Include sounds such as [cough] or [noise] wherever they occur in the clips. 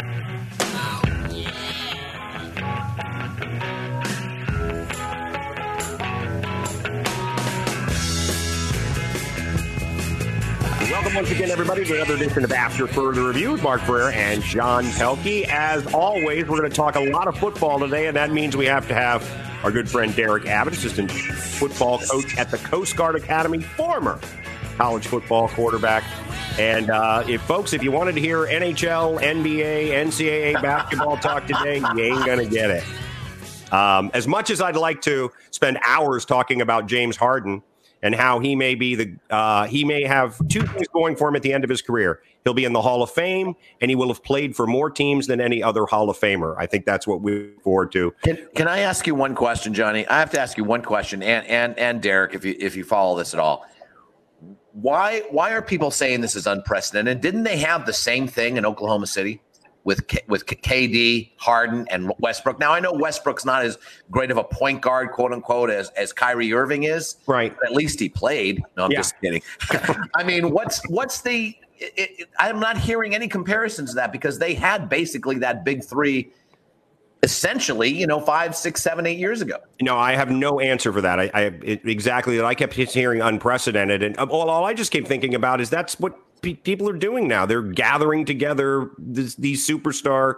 Welcome once again, everybody, to another edition of After Further Review with Mark Ferrer and John Pelkey. As always, we're going to talk a lot of football today, and that means we have to have our good friend Derek Abbott, assistant football coach at the Coast Guard Academy, former college football quarterback. And uh, if folks, if you wanted to hear NHL, NBA, NCAA basketball talk today, you ain't to get it. Um, as much as I'd like to spend hours talking about James Harden and how he may be the uh, he may have two things going for him at the end of his career. He'll be in the Hall of Fame, and he will have played for more teams than any other Hall of Famer. I think that's what we look forward to. Can, can I ask you one question, Johnny? I have to ask you one question, and and and Derek, if you if you follow this at all, why why are people saying this is unprecedented? Didn't they have the same thing in Oklahoma City? with with KD, Harden, and Westbrook. Now I know Westbrook's not as great of a point guard, quote unquote, as as Kyrie Irving is. Right. at least he played. No, I'm yeah. just kidding. [laughs] I mean, what's what's the? It, it, I'm not hearing any comparisons to that because they had basically that big three. Essentially, you know, five, six, seven, eight years ago. No, I have no answer for that. I, I it, exactly that. I kept hearing unprecedented, and all, all I just keep thinking about is that's what pe- people are doing now. They're gathering together this, these superstar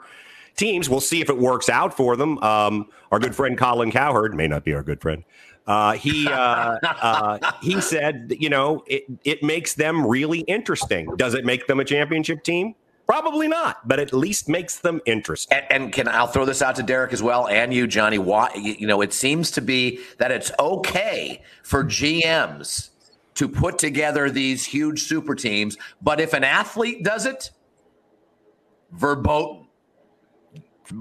teams. We'll see if it works out for them. Um, our good friend Colin Cowherd may not be our good friend. Uh, he uh, uh, he said, you know, it, it makes them really interesting. Does it make them a championship team? Probably not, but at least makes them interesting. And, and, can I'll throw this out to Derek as well, and you, Johnny? Why you know it seems to be that it's okay for GMs to put together these huge super teams. But if an athlete does it, verboten,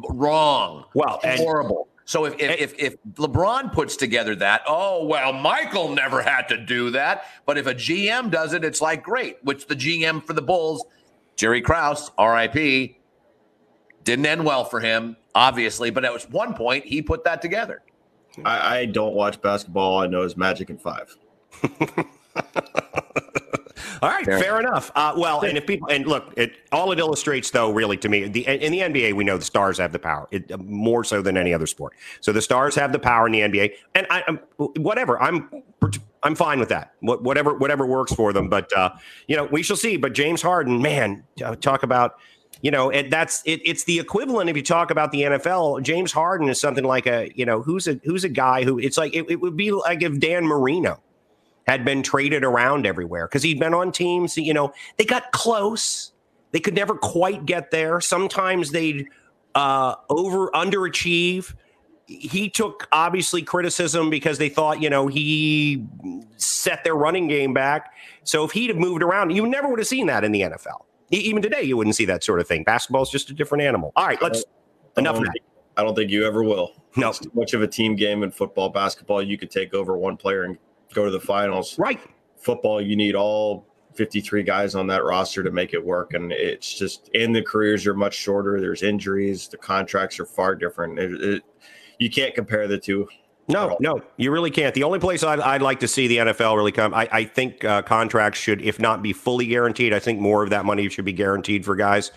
wrong, well, horrible. So if, if, if, if, LeBron puts together that, oh, well, Michael never had to do that. But if a GM does it, it's like, great, which the GM for the Bulls, Jerry Krause, RIP, didn't end well for him, obviously. But at one point, he put that together. I, I don't watch basketball. I know is Magic and Five. [laughs] all right, fair, fair enough. Uh, well, and if people and look, it all it illustrates though, really to me, the in the NBA, we know the stars have the power it, more so than any other sport. So the stars have the power in the NBA, and I, am whatever. I'm I'm fine with that. Whatever whatever works for them. But uh, you know, we shall see. But James Harden, man, talk about you know, and that's it, it's the equivalent if you talk about the NFL. James Harden is something like a you know who's a who's a guy who it's like it, it would be like if Dan Marino had been traded around everywhere because he'd been on teams, you know, they got close. They could never quite get there. Sometimes they'd uh, over underachieve. He took obviously criticism because they thought, you know, he set their running game back. So if he'd have moved around, you never would have seen that in the NFL. Even today, you wouldn't see that sort of thing. Basketball is just a different animal. All right, let's enough of that. I don't think you ever will. No, it's too much of a team game in football, basketball. You could take over one player and go to the finals. Right. Football, you need all 53 guys on that roster to make it work. And it's just, in the careers are much shorter. There's injuries. The contracts are far different. It, it, you can't compare the two. No, no, you really can't. The only place I'd, I'd, like to see the NFL really come, I, I think uh, contracts should, if not be fully guaranteed, I think more of that money should be guaranteed for guys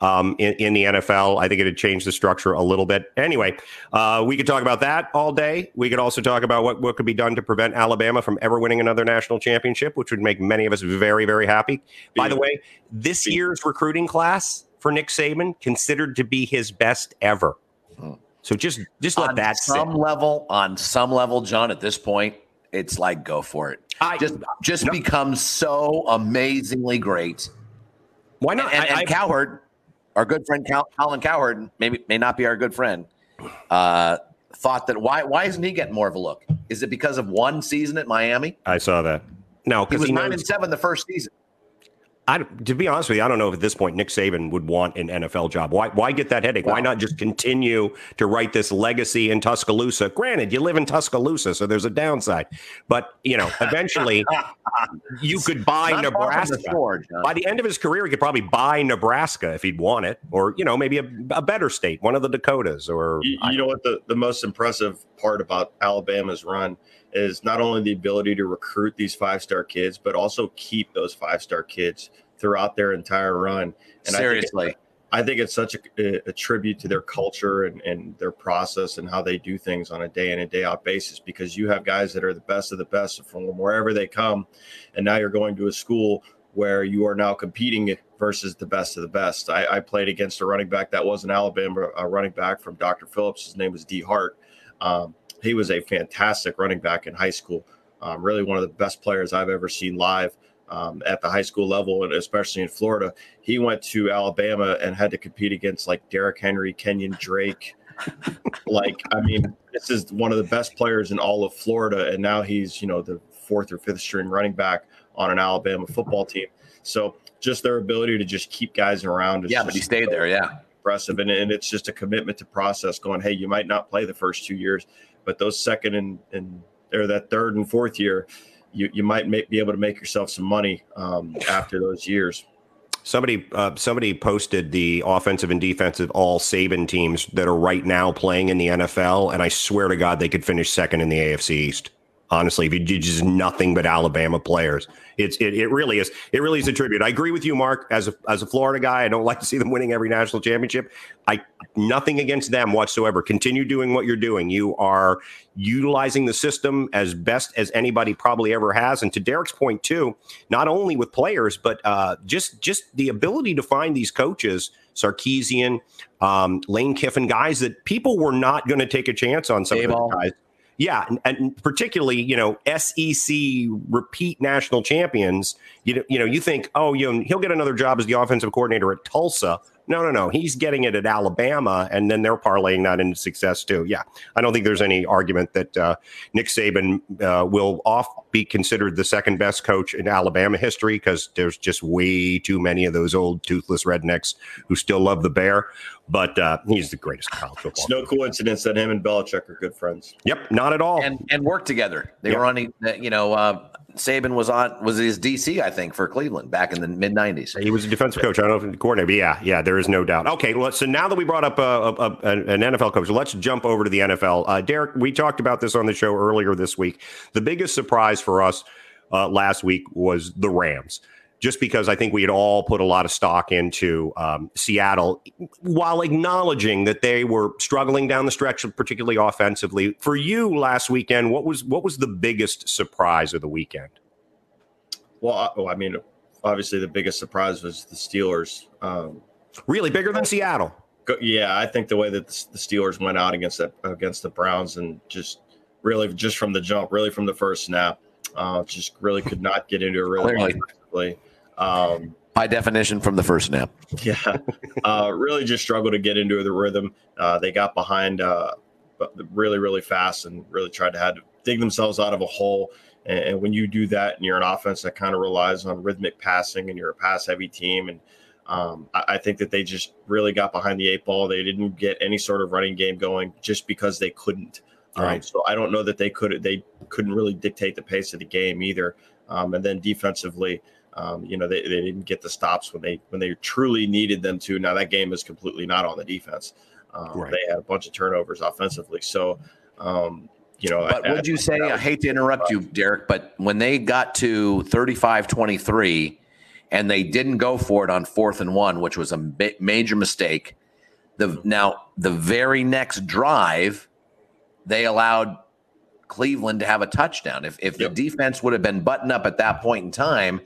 um, in, in, the NFL. I think it'd change the structure a little bit. Anyway, uh, we could talk about that all day. We could also talk about what, what could be done to prevent Alabama from ever winning another national championship, which would make many of us very, very happy. By the way, this year's recruiting class for Nick Saban considered to be his best ever. So just just let on that some sit. level on some level, John. At this point, it's like go for it. I just just no. becomes so amazingly great. Why not? And, and, I, and Cowherd our good friend Colin Cowherd, maybe may not be our good friend, uh, thought that why why isn't he getting more of a look? Is it because of one season at Miami? I saw that. No, he was he nine knows- and seven the first season. I, to be honest with you, I don't know if at this point Nick Saban would want an NFL job. Why? Why get that headache? Why not just continue to write this legacy in Tuscaloosa? Granted, you live in Tuscaloosa, so there's a downside. But you know, eventually, [laughs] you could buy Nebraska. The By the end of his career, he could probably buy Nebraska if he'd want it, or you know, maybe a, a better state, one of the Dakotas, or you, you know what the the most impressive part about Alabama's run is not only the ability to recruit these five star kids, but also keep those five star kids throughout their entire run. And seriously, I think it's such a, a tribute to their culture and, and, their process and how they do things on a day in and day out basis because you have guys that are the best of the best from wherever they come. And now you're going to a school where you are now competing versus the best of the best. I, I played against a running back that was an Alabama a running back from Dr. Phillips. His name was Dee Hart. Um, he was a fantastic running back in high school. Um, really one of the best players I've ever seen live um, at the high school level, and especially in Florida. He went to Alabama and had to compete against like Derrick Henry, Kenyon Drake. [laughs] like, I mean, this is one of the best players in all of Florida, and now he's you know the fourth or fifth string running back on an Alabama football team. So just their ability to just keep guys around. yeah, but he stayed there. Yeah, impressive, and, and it's just a commitment to process. Going, hey, you might not play the first two years, but those second and and or that third and fourth year, you, you might make, be able to make yourself some money um, after those years. Somebody uh, somebody posted the offensive and defensive all Saban teams that are right now playing in the NFL, and I swear to God they could finish second in the AFC East honestly. If you did just nothing but Alabama players, it's it, it really is it really is a tribute. I agree with you, Mark. As a as a Florida guy, I don't [laughs] like to see them winning every national championship. I nothing against them whatsoever. Continue doing what you're doing. You are utilizing the system as best as anybody probably ever has. And to Derek's point too, not only with players, but uh, just just the ability to find these coaches. Sarkisian, um, Lane Kiffin, guys that people were not going to take a chance on. Some of those guys yeah, and, and, particularly, you know, SEC repeat national champions. You know, you know, you think, oh, you know, he'll get another job as the offensive coordinator at Tulsa. No, no, no. He's getting it at Alabama, and then they're parlaying that into success too. Yeah, I don't think there's any argument that uh, Nick Saban uh, will off be considered the second best coach in Alabama history because there's just way too many of those old toothless rednecks who still love the bear. But uh, he's the greatest college football. It's no coincidence that him and Belichick are good friends. Yep, not at all. And and work together. They yep. were on, you know, uh, Saban was on was his DC, I think, for Cleveland back in the mid '90s. He was a defensive coach. I don't know if he's coordinator, but yeah, yeah, there is no doubt. Okay, well, so now that we brought up a, a, a, an NFL coach, let's jump over to the NFL. Uh, Derek, we talked about this on the show earlier this week. The biggest surprise for us uh, last week was the Rams just because I think we had all put a lot of stock into um, Seattle while acknowledging that they were struggling down the stretch, particularly offensively. For you last weekend, what was what was the biggest surprise of the weekend? Well, I mean, obviously the biggest surprise was the Steelers. Um, really bigger than Seattle. Yeah, I think the way that the Steelers went out against the, against the Browns and just really just from the jump, really from the first snap, uh, just really could not get into a really um, By definition, from the first snap. Yeah, uh, really just struggled to get into the rhythm. Uh, they got behind uh, really, really fast and really tried to had to dig themselves out of a hole. And, and when you do that, and you're an offense that kind of relies on rhythmic passing, and you're a pass-heavy team, and um, I, I, think that they just really got behind the eight ball. They didn't get any sort of running game going just because they couldn't. Um, right. So I don't know that they could they couldn't really dictate the pace of the game either. Um, and then defensively, um, you know, they, they didn't get the stops when they when they truly needed them to. Now that game is completely not on the defense. Um, right. They had a bunch of turnovers offensively. So, um, you know, but would you say? I hate to interrupt you, Derek, but when they got to 35-23 and they didn't go for it on fourth and one, which was a major mistake. The now the very next drive, they allowed Cleveland to have a touchdown. If if yep. the defense would have been buttoned up at that point in time,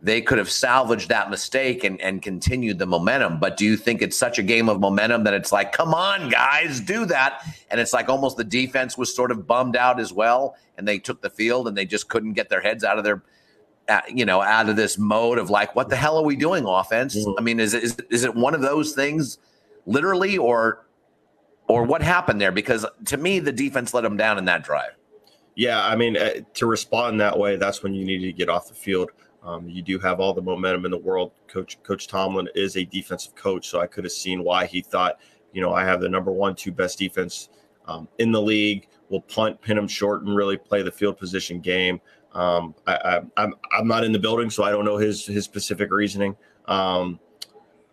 they could have salvaged that mistake and, and continued the momentum. But do you think it's such a game of momentum that it's like, come on, guys, do that? And it's like almost the defense was sort of bummed out as well, and they took the field and they just couldn't get their heads out of their, uh, you know, out of this mode of like, what the hell are we doing, offense? Mm-hmm. I mean, is it, is, is it one of those things, literally, or or what happened there? Because to me, the defense let them down in that drive. Yeah, I mean, uh, to respond that way, that's when you need to get off the field. Um, you do have all the momentum in the world. Coach Coach Tomlin is a defensive coach, so I could have seen why he thought, you know, I have the number one, two best defense um, in the league. We'll punt, pin them short, and really play the field position game. Um, I, am I'm, I'm not in the building, so I don't know his his specific reasoning. Um,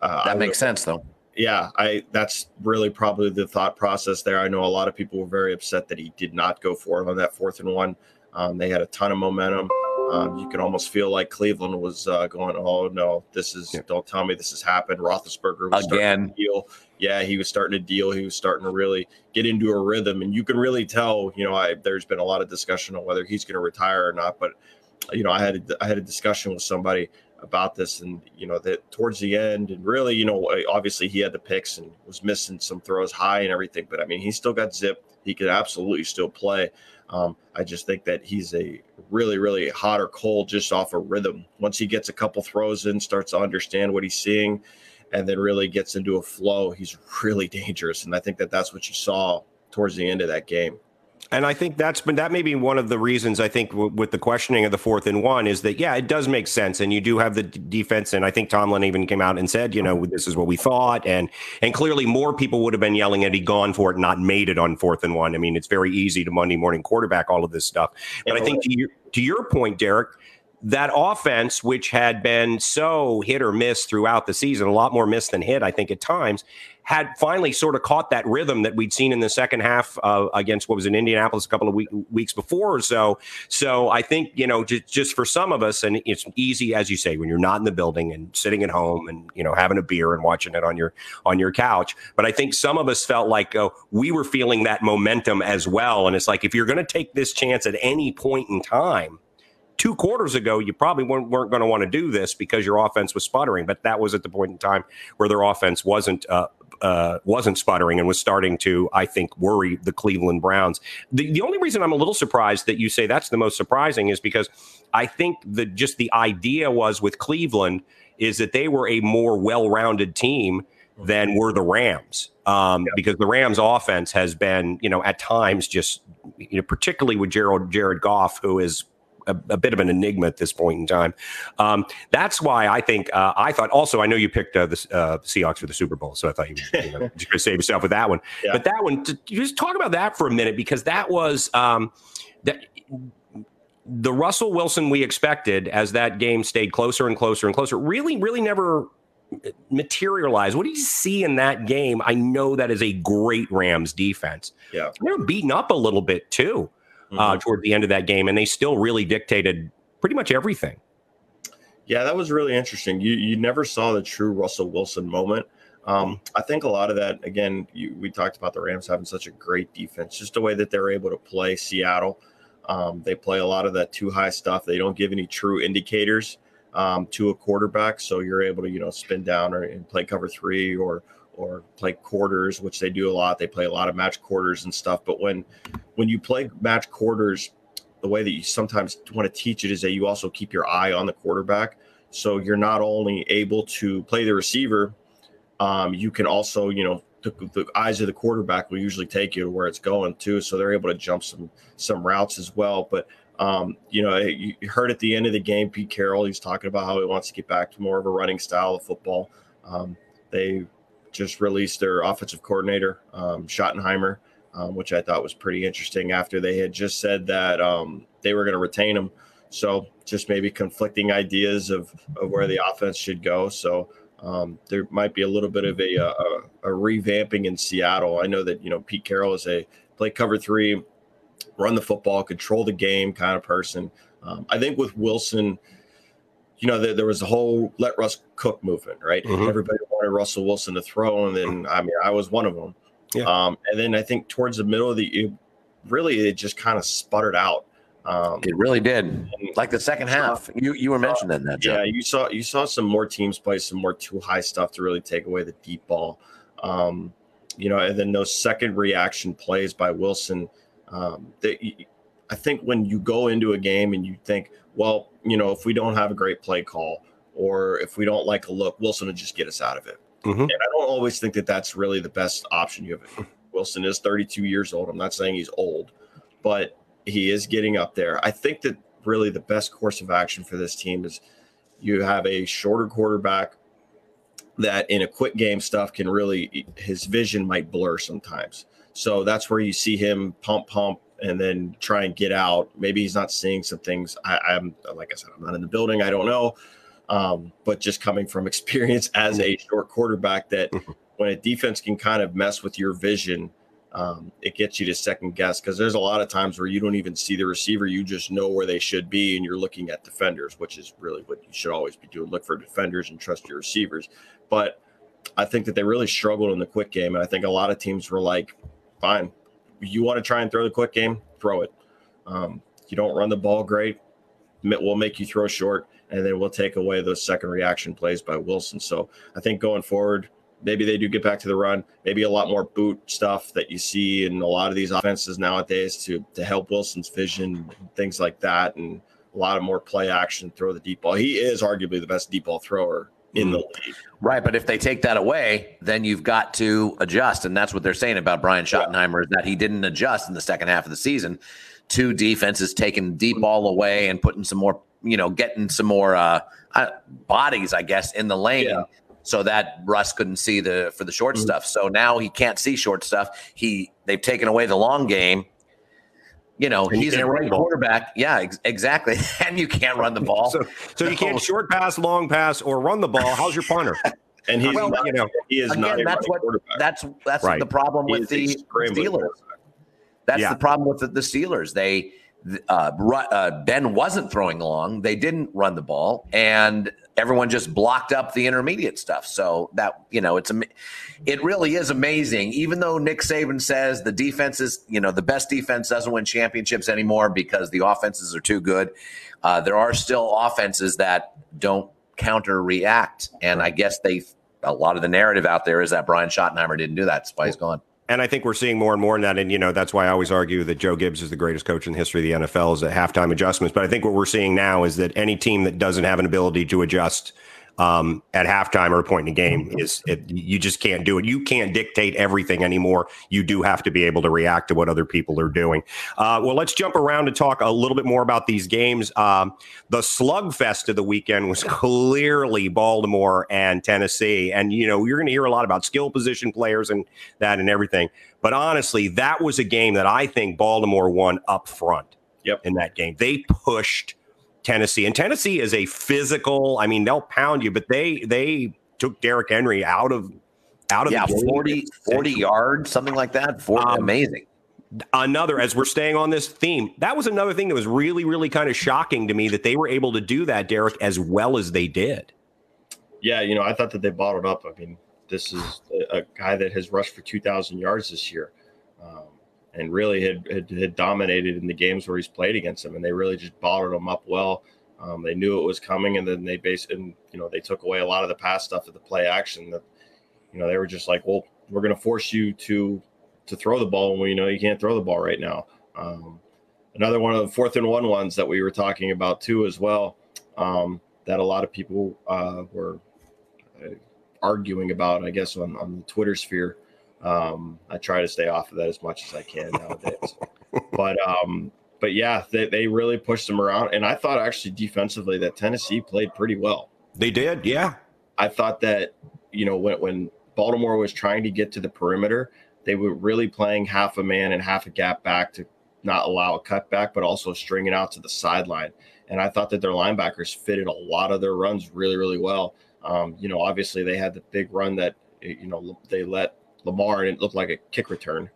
uh, that makes sense, though. Yeah, I that's really probably the thought process there. I know a lot of people were very upset that he did not go for it on that fourth and one. Um, they had a ton of momentum Um, you could almost feel like Cleveland was uh, going, "Oh no, this is yeah. don't tell me this has happened." Roethlisberger was again. deal. Yeah, he was starting to deal. He was starting to really get into a rhythm, and you can really tell. You know, I, there's been a lot of discussion on whether he's going to retire or not. But you know, I had a, I had a discussion with somebody about this, and you know that towards the end, and really, you know, obviously he had the picks and was missing some throws high and everything, but I mean, he still got zipped. He could absolutely still play. Um, I just think that he's a really, really hot or cold just off a of rhythm. Once he gets a couple throws in, starts to understand what he's seeing, and then really gets into a flow, he's really [laughs] dangerous. And I think that that's what you saw towards the end of that game. And I think that's been that may be one of the reasons I think w- with the questioning of the fourth and one is that yeah it does make sense and you do have the d- defense and I think Tomlin even came out and said you know this is what we thought and and clearly more people would have been yelling at he gone for it not made it on fourth and one. I mean it's very easy to Monday morning quarterback all of this stuff. But I think to your to your point Derek that offense, which had been so hit or miss throughout the season, a lot more miss than hit, I think, at times, had finally sort of caught that rhythm that we'd seen in the second half uh, against what was in Indianapolis a couple of week, weeks before or so. So I think, you know, just, just for some of us, and it's easy, as you say, when you're not in the building and sitting at home and, you know, having a beer and watching it on your on your couch. But I think some of us felt like oh, we were feeling that momentum as well. And it's like, if you're going to take this chance at any point in time, two quarters ago, you probably weren't, weren't going to want to do this because your offense was sputtering. But that was at the point in time where their offense wasn't uh, uh, wasn't sputtering and was starting to, I think, worry the Cleveland Browns. The, the only reason I'm a little surprised that you say that's the most surprising is because I think that just the idea was with Cleveland is that they were a more well-rounded team than were the Rams. Um, yeah. Because the Rams' offense has been, you know, at times just, you know, particularly with Gerald Jared Goff, who is a, a, bit of an enigma at this point in time. Um, that's why I think uh, I thought. Also, I know you picked uh, the, uh, Seahawks for the Super Bowl, so I thought you, you know, [laughs] could save yourself with that one. Yeah. But that one, just talk about that for a minute because that was um, that the Russell Wilson we expected as that game stayed closer and closer and closer. Really, really never materialized. What do you see in that game? I know that is a great Rams defense. Yeah, they're beaten up a little bit too mm-hmm. uh, toward the end of that game, and they still really dictated pretty much everything. Yeah, that was really interesting. You you never saw the true Russell Wilson moment. Um, I think a lot of that, again, you, we talked about the Rams having such a great defense, just the way that they're able to play Seattle. Um, they play a lot of that too high stuff. They don't give any true indicators um, to a quarterback, so you're able to you know spin down or and play cover three or or play quarters, which they do a lot. They play a lot of match quarters and stuff. But when when you play match quarters, the way that you sometimes want to teach it is that you also keep your eye on the quarterback. So you're not only able to play the receiver, um, you can also, you know, the, the, eyes of the quarterback will usually take you to where it's going too. So they're able to jump some some routes as well. But um, you know, you heard at the end of the game, Pete Carroll, he's talking about how he wants to get back to more of a running style of football. Um, they just released their offensive coordinator, um, Schottenheimer, um, which I thought was pretty interesting after they had just said that um, they were going to retain him. So just maybe conflicting ideas of, of where the offense should go. So um, there might be a little bit of a, a, a, revamping in Seattle. I know that, you know, Pete Carroll is a play cover three, run the football, control the game kind of person. Um, I think with Wilson – you know, there, there, was a whole let Russ cook movement, right? Mm-hmm. Everybody wanted Russell Wilson to throw, and then I mean, I was one of them. Yeah. Um, and then I think towards the middle of the, it, really, it just kind of sputtered out. Um, it really did, like the second half. You you were mentioning that, Joe. Yeah, you saw you saw some more teams play some more too high stuff to really take away the deep ball. Um, you know, and then those second reaction plays by Wilson. Um, that I think when you go into a game and you think, well, you know, if we don't have a great play call or if we don't like a look, Wilson will just get us out of it. Mm-hmm. And I don't always think that that's really the best option. You have Wilson is 32 years old. I'm not saying he's old, but he is getting up there. I think that really the best course of action for this team is you have a shorter quarterback that in a quick game stuff can really his vision might blur sometimes. So that's where you see him pump pump and then try and get out. Maybe he's not seeing some things. I, am like I said, I'm not in the building. I don't know. Um, but just coming from [laughs] experience as a short quarterback, that mm-hmm. when a defense can kind of mess with your vision, um, it gets you to second guess because there's a lot of times where you don't even see the receiver, you just know where they should be, and you're looking at defenders, which is really what you should always be doing. Look for defenders and trust your receivers. But I think that they really struggled in the quick game, and I think a lot of teams were like, "Fine, you want to try and throw the quick game, throw it. Um, you don't run the ball great, we'll make you throw short." and then we'll take away those second reaction plays by Wilson. So I think going forward, maybe they do get back to the run, maybe a lot more boot stuff that you see in a lot of these offenses nowadays to to help Wilson's vision, things like that, and a lot of more play action, throw the deep ball. He is arguably the best deep ball thrower in the mm-hmm. league. Right, but if they take that away, then you've got to adjust, and that's what they're saying about Brian Schottenheimer is that he didn't adjust in the second half of the season. Two defenses taking deep ball away and putting some more you know, getting some more uh, uh, bodies, I guess, in the lane. Yeah. So that Russ couldn't see the for the short mm-hmm. stuff. So now he can't see short stuff. He they've taken away the long game. You know, and he's a great quarterback. Yeah, ex- exactly. [laughs] and you can't run the [laughs] ball. so, so you can't short pass, long pass, or run the ball. How's your punter? [laughs] and he's well, not, you know he is again, not that's what that's that's right. the problem with the Steelers. That's yeah. the problem with the, the Steelers. They uh, uh, Ben wasn't throwing long. They didn't run the ball, and everyone just blocked up the intermediate stuff. So that you know, it's it really is amazing. Even though Nick Saban says the defense is you know the best defense doesn't win championships anymore because the offenses are too good. Uh, there are still offenses that don't counter react, and I guess they a lot of the narrative out there is that Brian Schottenheimer didn't do that. That's why he's gone. And I think we're seeing more and more in that. And, you know, that's why I always argue that Joe Gibbs is the greatest coach in the history of the NFL is at halftime adjustments. But I think what we're seeing now is that any team that doesn't have an ability to adjust – um, at halftime or a point in the game is it, you just can't do it. You can't dictate everything anymore. You do have to be able to react to what other people are doing. Uh, well, let's jump around and talk a little bit more about these games. Um, the slugfest of the weekend was [laughs] clearly Baltimore and Tennessee, and you know you're going to hear a lot about skill position players and that and everything. But honestly, that was a game that I think Baltimore won up front. Yep. In that game, they pushed Tennessee. And Tennessee is a physical, I mean, they'll pound you, but they they took Derrick Henry out of out of yeah, 40, 40 yards, something like that. 40, um, amazing. Another, as we're staying on this theme, that was another thing that was really, really kind of shocking to me that they were able to do that, Derek, as well as they did. Yeah, you know, I thought that they bottled up. I mean, this is a, a guy that has rushed for 2,000 yards this year and really had, had, had, dominated in the games where he's played against them. And they really just bottled him up well. Um, they knew it was coming, and then they based and you know they took away a lot of the pass stuff of the play action. That you know they were just like, well, we're going to force you to to throw the ball when you know you can't throw the ball right now. Um, another one of the fourth and one ones that we were talking about too as well. Um, that a lot of people uh, were uh, arguing about, I guess, on, on the Twitter sphere. Um, I try to stay off of that as much as I can nowadays. [laughs] but um, but yeah, they, they really pushed them around. And I thought actually defensively that Tennessee played pretty well. They did, yeah. I thought that, you know, when when Baltimore was trying to get to the perimeter, they were really playing half a man and half a gap back to not allow a cutback, but also stringing out to the sideline. And I thought that their linebackers fitted a lot of their runs really, really well. Um, you know, obviously they had the big run that you know they let Lamar, and it looked like a kick return.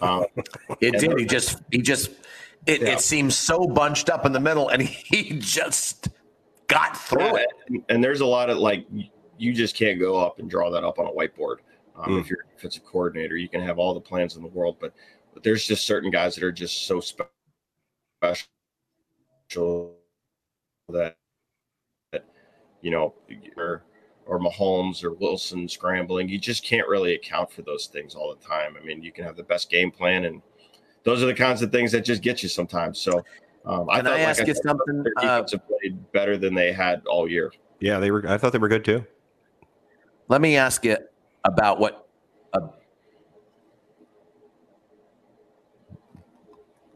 Um, [laughs] it did. He just he just it, yeah. it seems so bunched up in the middle, and [laughs] he just got through yeah, it. And there's a lot of like you just can't go up and draw that up on a whiteboard. Um, mm. If you're a coordinator, you can have all the plans in the world, but, but there's just certain guys that are just so special that, that you know or Mahomes or Wilson scrambling. You just can't really account for those things all the time. I mean, you can have the best game plan, and those are the kinds of things that just get you sometimes. So, um, I can thought, I ask like you I something? Their uh, defense uh, played better than they had all year. Yeah, they were. I thought they were good too. Let me ask you about what. Uh,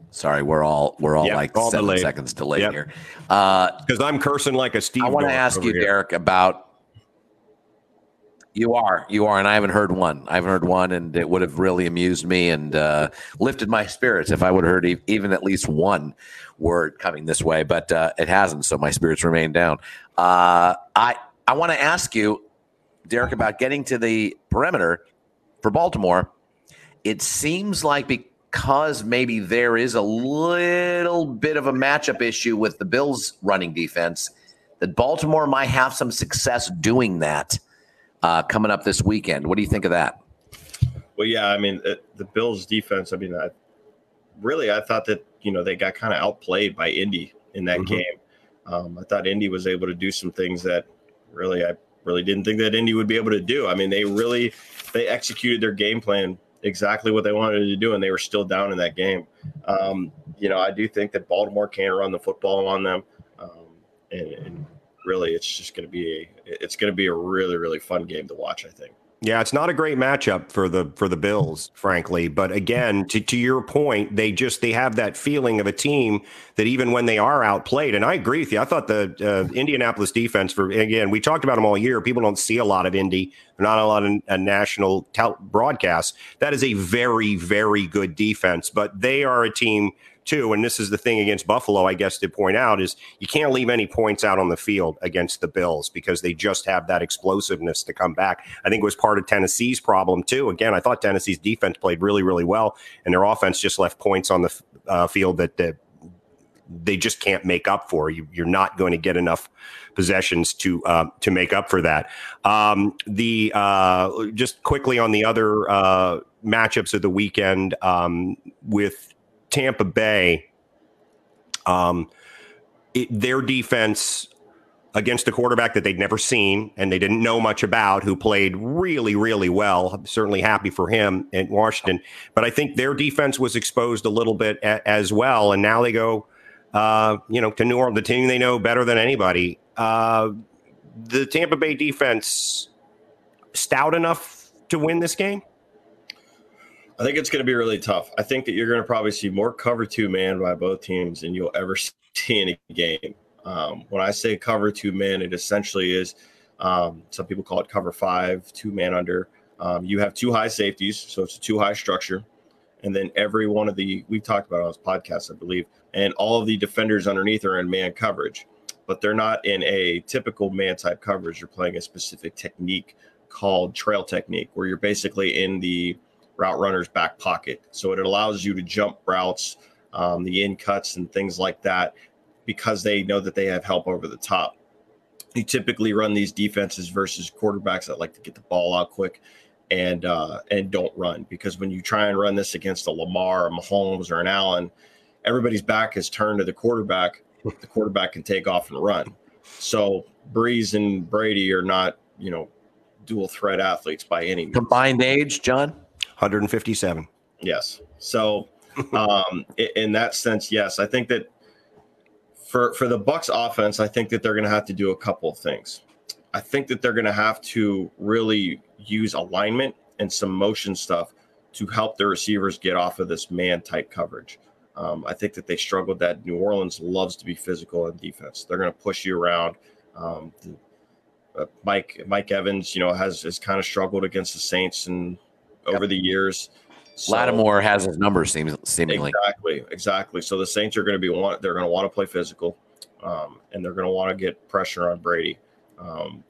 sorry, we're all we're all yep, like all seven delayed. seconds delayed yep. here. Because uh, I'm cursing like a Steve. I want to ask you, here. Derek, about you are, you are, and I haven't heard one. I haven't heard one, and it would have really amused me and uh, lifted my spirits if I would have heard even at least one word coming this way. But uh, it hasn't, so my spirits remain down. Uh, I I want to ask you, Derek, about getting to the perimeter for Baltimore, it seems like because maybe there is a little bit of a matchup issue with the Bills' running defense, that Baltimore might have some success doing that uh, coming up this weekend. What do you think of that? Well, yeah, I mean it, the Bills' defense. I mean, I, really, I thought that you know they got kind of outplayed by Indy in that mm-hmm. game. Um, I thought Indy was able to do some things that really I really didn't think that Indy would be able to do. I mean, they really they executed their game plan exactly what they wanted to do, and they were still down in that game. Um, you know, I do think that Baltimore can run the football on them, um, and, and, really, it's just going to be it's going to be a really really fun game to watch. I think. Yeah, it's not a great matchup for the for the Bills, frankly. But again, to, to your point, they just they have that feeling of a team that even when they are outplayed, and I agree with you. I thought the uh, Indianapolis defense for again, we talked about them all year. People don't see a lot of Indy, not a lot of uh, national tel- broadcasts. That is a very very good defense, but they are a team too. And this is the thing against Buffalo, I guess, to point out is you can't leave any points out on the field against the Bills because they just have that explosiveness to come back. I think it was part of Tennessee's problem too. Again, I thought Tennessee's defense played really, really well, and their offense just left points on the uh, field that, they just can't make up for. You, are not going to get enough possessions to uh, to make up for that. Um, the uh, just quickly on the other uh, matchups of the weekend um, with Tampa Bay, um, it, their defense against a quarterback that they'd never seen and they didn't know much about, who played really, really well. I'm certainly happy for him in Washington. But I think their defense was exposed a little bit a, as well. And now they go, uh, you know, to New Orleans, the team they know better than anybody. Uh, the Tampa Bay defense stout enough to win this game? I think it's going to be really tough. I think that you're going to probably see more cover two man by both teams than you'll ever [laughs] see in a game. Um, when I say cover two man, it essentially is um, some people call it cover five, two man under. Um, you have two high safeties, so it's a two high structure. And then every one of the, we've talked about on this podcast, I believe, and all of the defenders underneath are in man coverage, but they're not in a typical man type coverage. You're playing a specific technique called trail technique, where you're basically in the route runner's back pocket. So it allows you to jump routes, um, the in cuts, and things like that because they know that they have help over the top. You typically run these defenses versus quarterbacks that like to get the ball out quick and uh, and don't run because when you try and run this against a Lamar, a Mahomes, or an Allen, everybody's back is turned to the quarterback. The quarterback can take off and run. So Brees and Brady are not, you know, dual threat athletes by any means. Combined age, John? 157. Yes. So, [laughs] um, in that sense, yes, I think that for for the Bucs offense, I think that they're going to have to do a couple of things. I think that they're going to have to really use alignment and some motion stuff to help their receivers get off of this man type coverage. Um, I think that they struggled. That New Orleans loves to be physical in defense. They're going to push you around. Um, the, uh, Mike Mike Evans, you know, has has kind of struggled against the Saints and over yep. the years. So, Lattimore has his numbers seems seemingly exactly exactly. So the Saints are going to be want they're going to want to play physical, um, and they're going to want to get pressure on Brady. Um,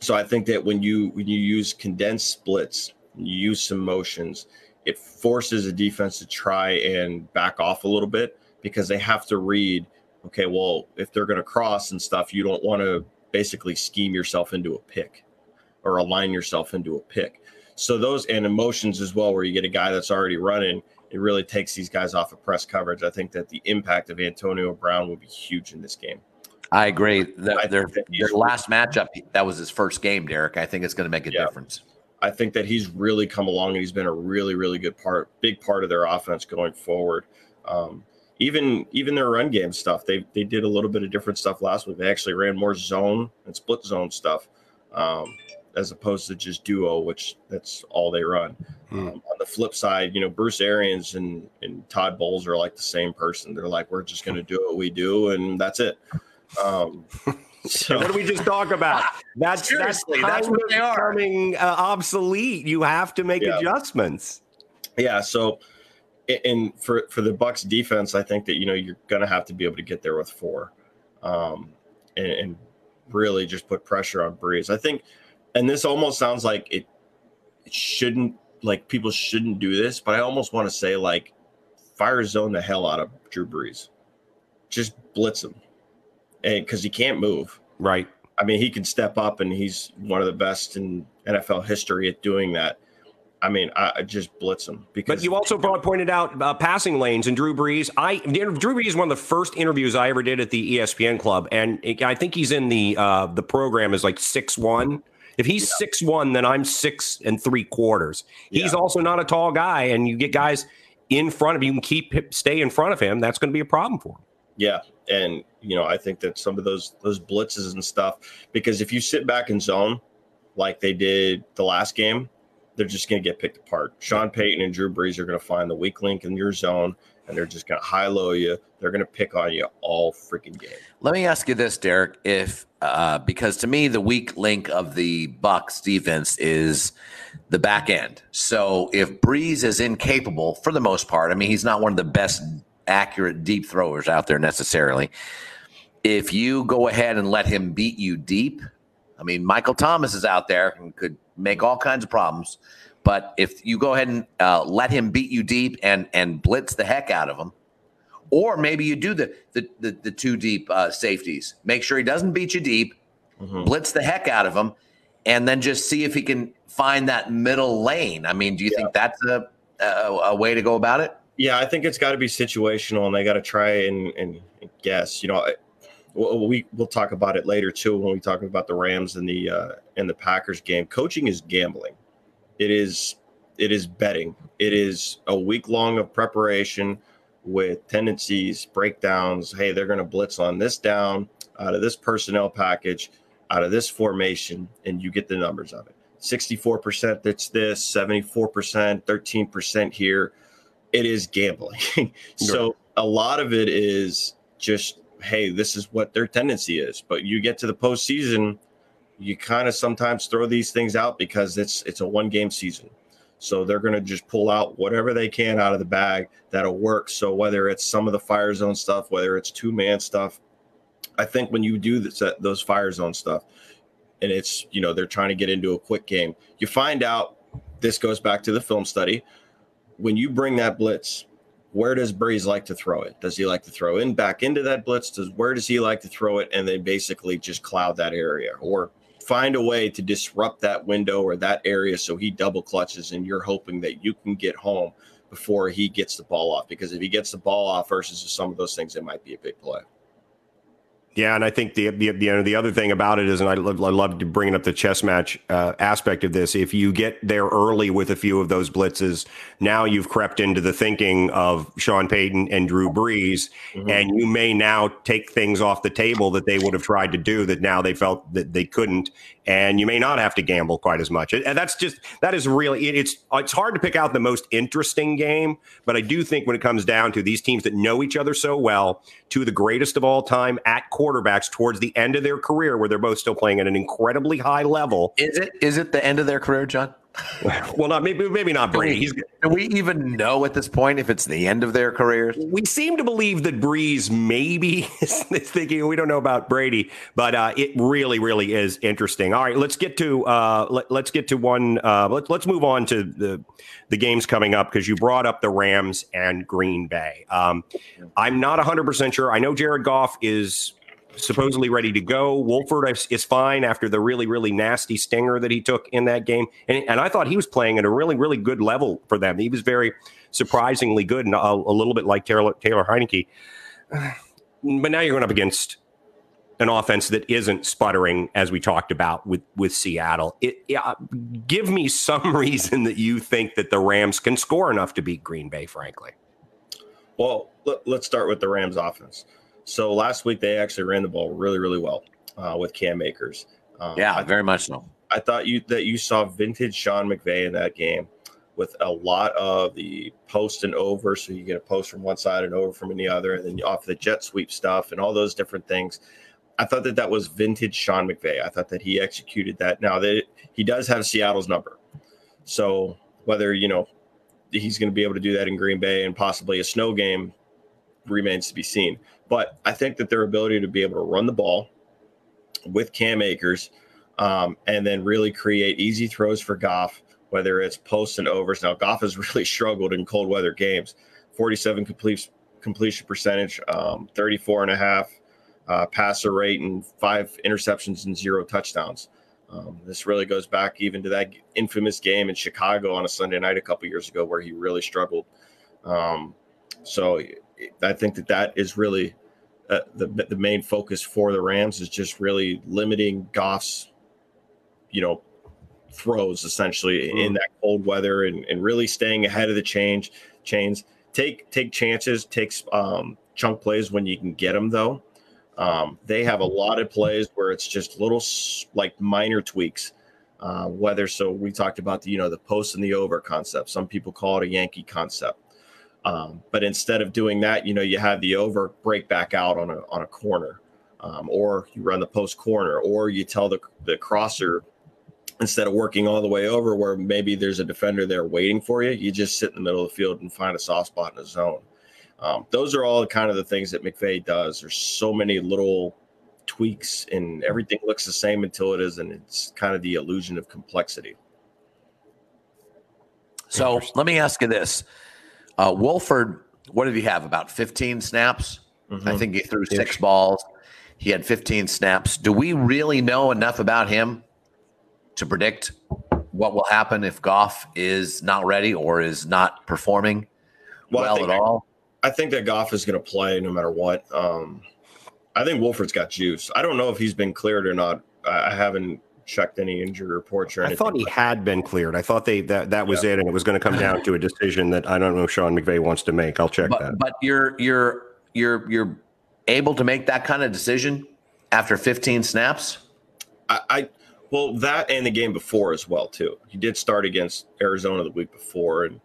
so I think that when you when you use condensed splits, you use some motions, it forces a defense to try and back off a little bit because they have to read. Okay, well, if they're going to cross and stuff, you don't want to basically scheme yourself into a pick or align yourself into a pick. So those and emotions as well, where you get a guy that's already running, it really takes these guys off of press coverage. I think that the impact of Antonio Brown will be huge in this game. I agree. The, I their, their last matchup, that was his first game, Derek. I think it's going to make a yeah. difference. I think that he's really come along and he's been a really, really good part, big part of their offense going forward. Um, even even their run game stuff, they they did a little bit of different stuff last week. They actually ran more zone and split zone stuff. Um, as opposed to just duo, which that's all they run. Hmm. Um, on the flip side, you know, Bruce Arians and, and Todd Bowles are like the same person. They're like, we're just going to do what we do, and that's it. Um, [laughs] so what do we just talk about? [laughs] That's Seriously, that's, that's what they are becoming uh, obsolete. You have to make yeah. adjustments. Yeah. So, and for for the Bucs defense, I think that you know you're going to have to be able to get there with four, um, and, and really just put pressure on Brees. I think and this almost sounds like it, it shouldn't like people shouldn't do this, but I almost want to say like fire zone the hell out of Drew Brees. Just blitz him. And because he can't move. Right. I mean, he can step up and he's one of the best in NFL history at doing that. I mean, I, I just blitz him because. But you also brought, pointed out uh, passing lanes and Drew Brees. I Drew Brees is one of the first interviews I ever did at the ESPN Club, and I think he's in the uh, the program is like six one. If he's six yeah. one, then I'm six and three quarters. He's yeah. also not a tall guy, and you get guys in front of you and keep stay in front of him. That's going to be a problem for him. Yeah, and you know I think that some of those those blitzes and stuff because if you sit back in zone like they did the last game they're just going to get picked apart. Sean Payton and Drew Brees are going to find the weak link in your zone, and they're just going to high low you. They're going to pick on you all freaking game. Let me ask you this, Derek, if uh, because to me the weak link of the Bucs defense is the back end. So if Brees is incapable for the most part, I mean he's not one of the best accurate deep throwers out there necessarily. If you go ahead and let him beat you deep, I mean Michael Thomas is out there and could make all kinds of problems. But if you go ahead and uh, let him beat you deep and and blitz the heck out of him, or maybe you do the the the, the two deep uh, safeties, make sure he doesn't beat you deep, mm-hmm. blitz the heck out of him, and then just see if he can find that middle lane. I mean, do you yeah. think that's a, a, a way to go about it? Yeah, I think it's got to be situational, and they got to try and, and guess. You know, we we'll talk about it later too when we talk about the Rams and the uh, and the Packers game. Coaching is gambling. It is it is betting. It is a week long of preparation with tendencies, breakdowns. Hey, they're going to blitz on this down out of this personnel package, out of this formation, and you get the numbers of it. 64% that's this, 74%, 13% here. It is gambling. [laughs] so a lot of it is just hey, this is what their tendency is. But you get to the postseason, you kind of sometimes throw these things out because it's it's a one game season. So they're going to just pull out whatever they can out of the bag that'll work. So whether it's some of the fire zone stuff, whether it's two man stuff, I think when you do this, those fire zone stuff, and it's you know they're trying to get into a quick game, you find out this goes back to the film study. When you bring that blitz, where does Brees like to throw it? Does he like to throw in back into that blitz? Does where does he like to throw it and then basically just cloud that area or find a way to disrupt that window or that area so he double clutches and you're hoping that you can get home before he gets the ball off because if he gets the ball off versus some of those things it might be a big play. Yeah, and I think the, the you know the other thing about it is, and I love, I love bringing up the chess match uh, aspect of this. If you get there early with a few of those blitzes, now you've crept into the thinking of Sean Payton and Drew Brees, mm-hmm. and you may now take things off the table that they would have tried to do that now they felt that they couldn't, and you may not have to gamble quite as much. And that's just that is really it's it's hard to pick out the most interesting game, but I do think when it comes down to these teams that know each other so well, two of the greatest of all time at quarterbacks towards the end of their career, where they're both still playing at an incredibly high level. Is it is it the end of their career, John? [laughs] well, not maybe maybe not Brady. He's, do we even know at this point if it's the end of their careers? We seem to believe that Brees maybe [laughs] is thinking we don't know about Brady, but uh, it really, really is interesting. All right, let's get to uh, let, us get to one. Uh, let, let's move on to the the games coming up because you brought up the Rams and Green Bay. Um, I'm not 100 percent sure. I know Jared Goff is supposedly ready to go. Wolford is fine after the really, really nasty stinger that he took in that game. And, and I thought he was playing at a really, really good level for them. He was very surprisingly good and a, a little bit like Taylor, Taylor Heinicke. [sighs] But now you're going up against an offense that isn't sputtering, as we talked about with with Seattle. It, give me some [laughs] reason that you think that the Rams can score enough to beat Green Bay. Frankly, well, let, us start with the Rams offense. So last week they actually ran the ball really, really well uh, with Cam Akers. Um, yeah, very much so. I thought you that you saw vintage Sean McVay in that game with a lot of the post and over. So you get a post from one side and over from the other, and then off the jet sweep stuff and all those different things. I thought that that was vintage Sean McVay. I thought that he executed that. Now that he does have Seattle's number, so whether you know he's going to be able to do that in Green Bay and possibly a snow game remains to be seen. But I think that their ability to be able to run the ball with Cam Akers um, and then really create easy throws for Goff whether it's posts and overs. Now, Goff has [laughs] really struggled in cold weather games. 47 complete, completion percentage, um, 34 and a half uh, passer rate, and five interceptions and zero touchdowns. Um, this really goes back even to that infamous game in Chicago on a Sunday night a couple years ago where he really struggled. Um, so I think that that is really uh, the the main focus for the Rams is just really limiting Goff's, you know, throws essentially mm. in that cold weather and, and really staying ahead of the change chains. Take take chances, takes um, chunk plays when you can get them though. Um, they have a lot of plays where it's just little like minor tweaks. Uh, whether so, we talked about the you know the post and the over concept. Some people call it a Yankee concept. Um, but instead of doing that, you know, you have the over break back out on a on a corner, um, or you run the post corner, or you tell the the crosser instead of working all the way over where maybe there's a defender there waiting for you, you just sit in the middle of the field and find a soft spot in a zone. Um, those are all kind of the things that McVay does. There's so many little tweaks, and everything looks the same until it isn't. It's kind of the illusion of complexity. So let me ask you this: uh, Wolford, what did he have? About 15 snaps. Mm-hmm. I think he threw six balls. He had 15 snaps. Do we really know enough about him to predict what will happen if Goff is not ready or is not performing well, well at all? I think that Goff is going to play no matter what. Um, I think Wolford's got juice. I don't know if he's been cleared or not. I haven't checked any injury reports or anything. I thought he had been cleared. I thought they that that was yeah. it, and it was going to come down to a decision that I don't know if Sean McVay wants to make. I'll check but, that. But you're you're you're you're able to make that kind of decision after 15 snaps. I, I well that and the game before as well too. He did start against Arizona the week before, and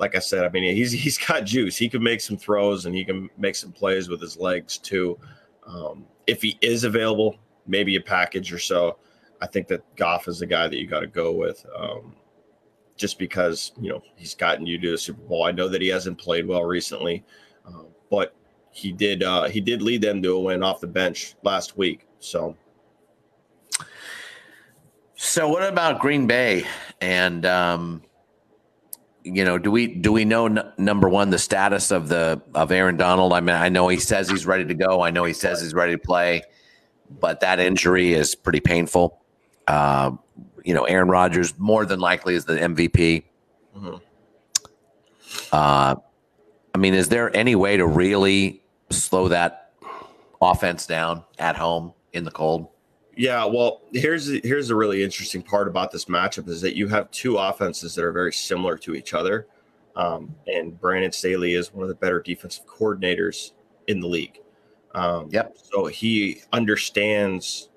like I said, I mean, he's he's got juice. He can make some throws and he can make some plays with his legs too. Um, if he is available, maybe a package or so. I think that Goff is the guy that you got to go with, um, just because you know he's gotten you to the Super Bowl. I know that he hasn't played well recently, uh, but he did uh, he did lead them to a win off the bench last week. So. So what about Green Bay and um, you know, do we do we know n- number one the status of the of Aaron Donald? I mean, I know he says he's ready to go. I know he says he's ready to play, but that injury is pretty painful. Uh, you know, Aaron Rodgers more than likely is the MVP. Mm-hmm. Uh, I mean, is there any way to really slow that offense down at home in the cold? Yeah, well, here's here's the really interesting part about this matchup is that you have two offenses that are very similar to each other, um, and Brandon Staley is one of the better defensive coordinators in the league. Um, yep. So he understands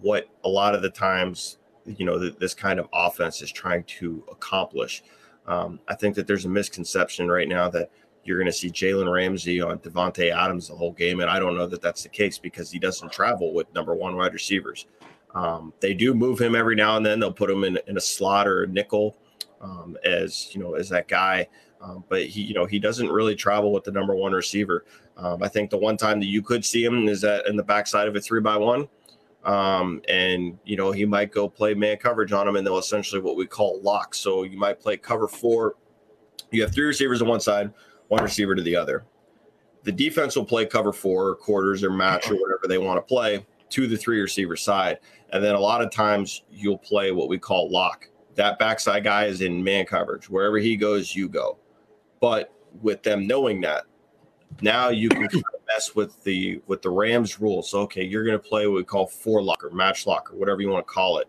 what a lot of the times, you know, th- this kind of offense is trying to accomplish. Um, I think that there's a misconception right now that you're going to see Jalen Ramsey on Davante Adams the whole game, and I don't know that that's the case because he doesn't travel with number one wide receivers. Um, they do move him every now and then. They'll put him in, in a slot or a nickel um, as you know as that guy, um, but he you know he doesn't really travel with the number one receiver. Um, I think the one time that you could see him is that in the backside of a three by one. Um, and you know he might go play man coverage on him, and they'll essentially what we call lock. So you might play cover four. You have three receivers on one side, one receiver to the other. The defense will play cover four or quarters or match or whatever they want to play to the three receiver side. And then a lot of times you'll play what we call lock. That backside guy is in man coverage. Wherever he goes, you go. But with them knowing that, now you can mess with the with the Rams rules. Okay, you're going to play what we call four lock or match lock or whatever you want to call it.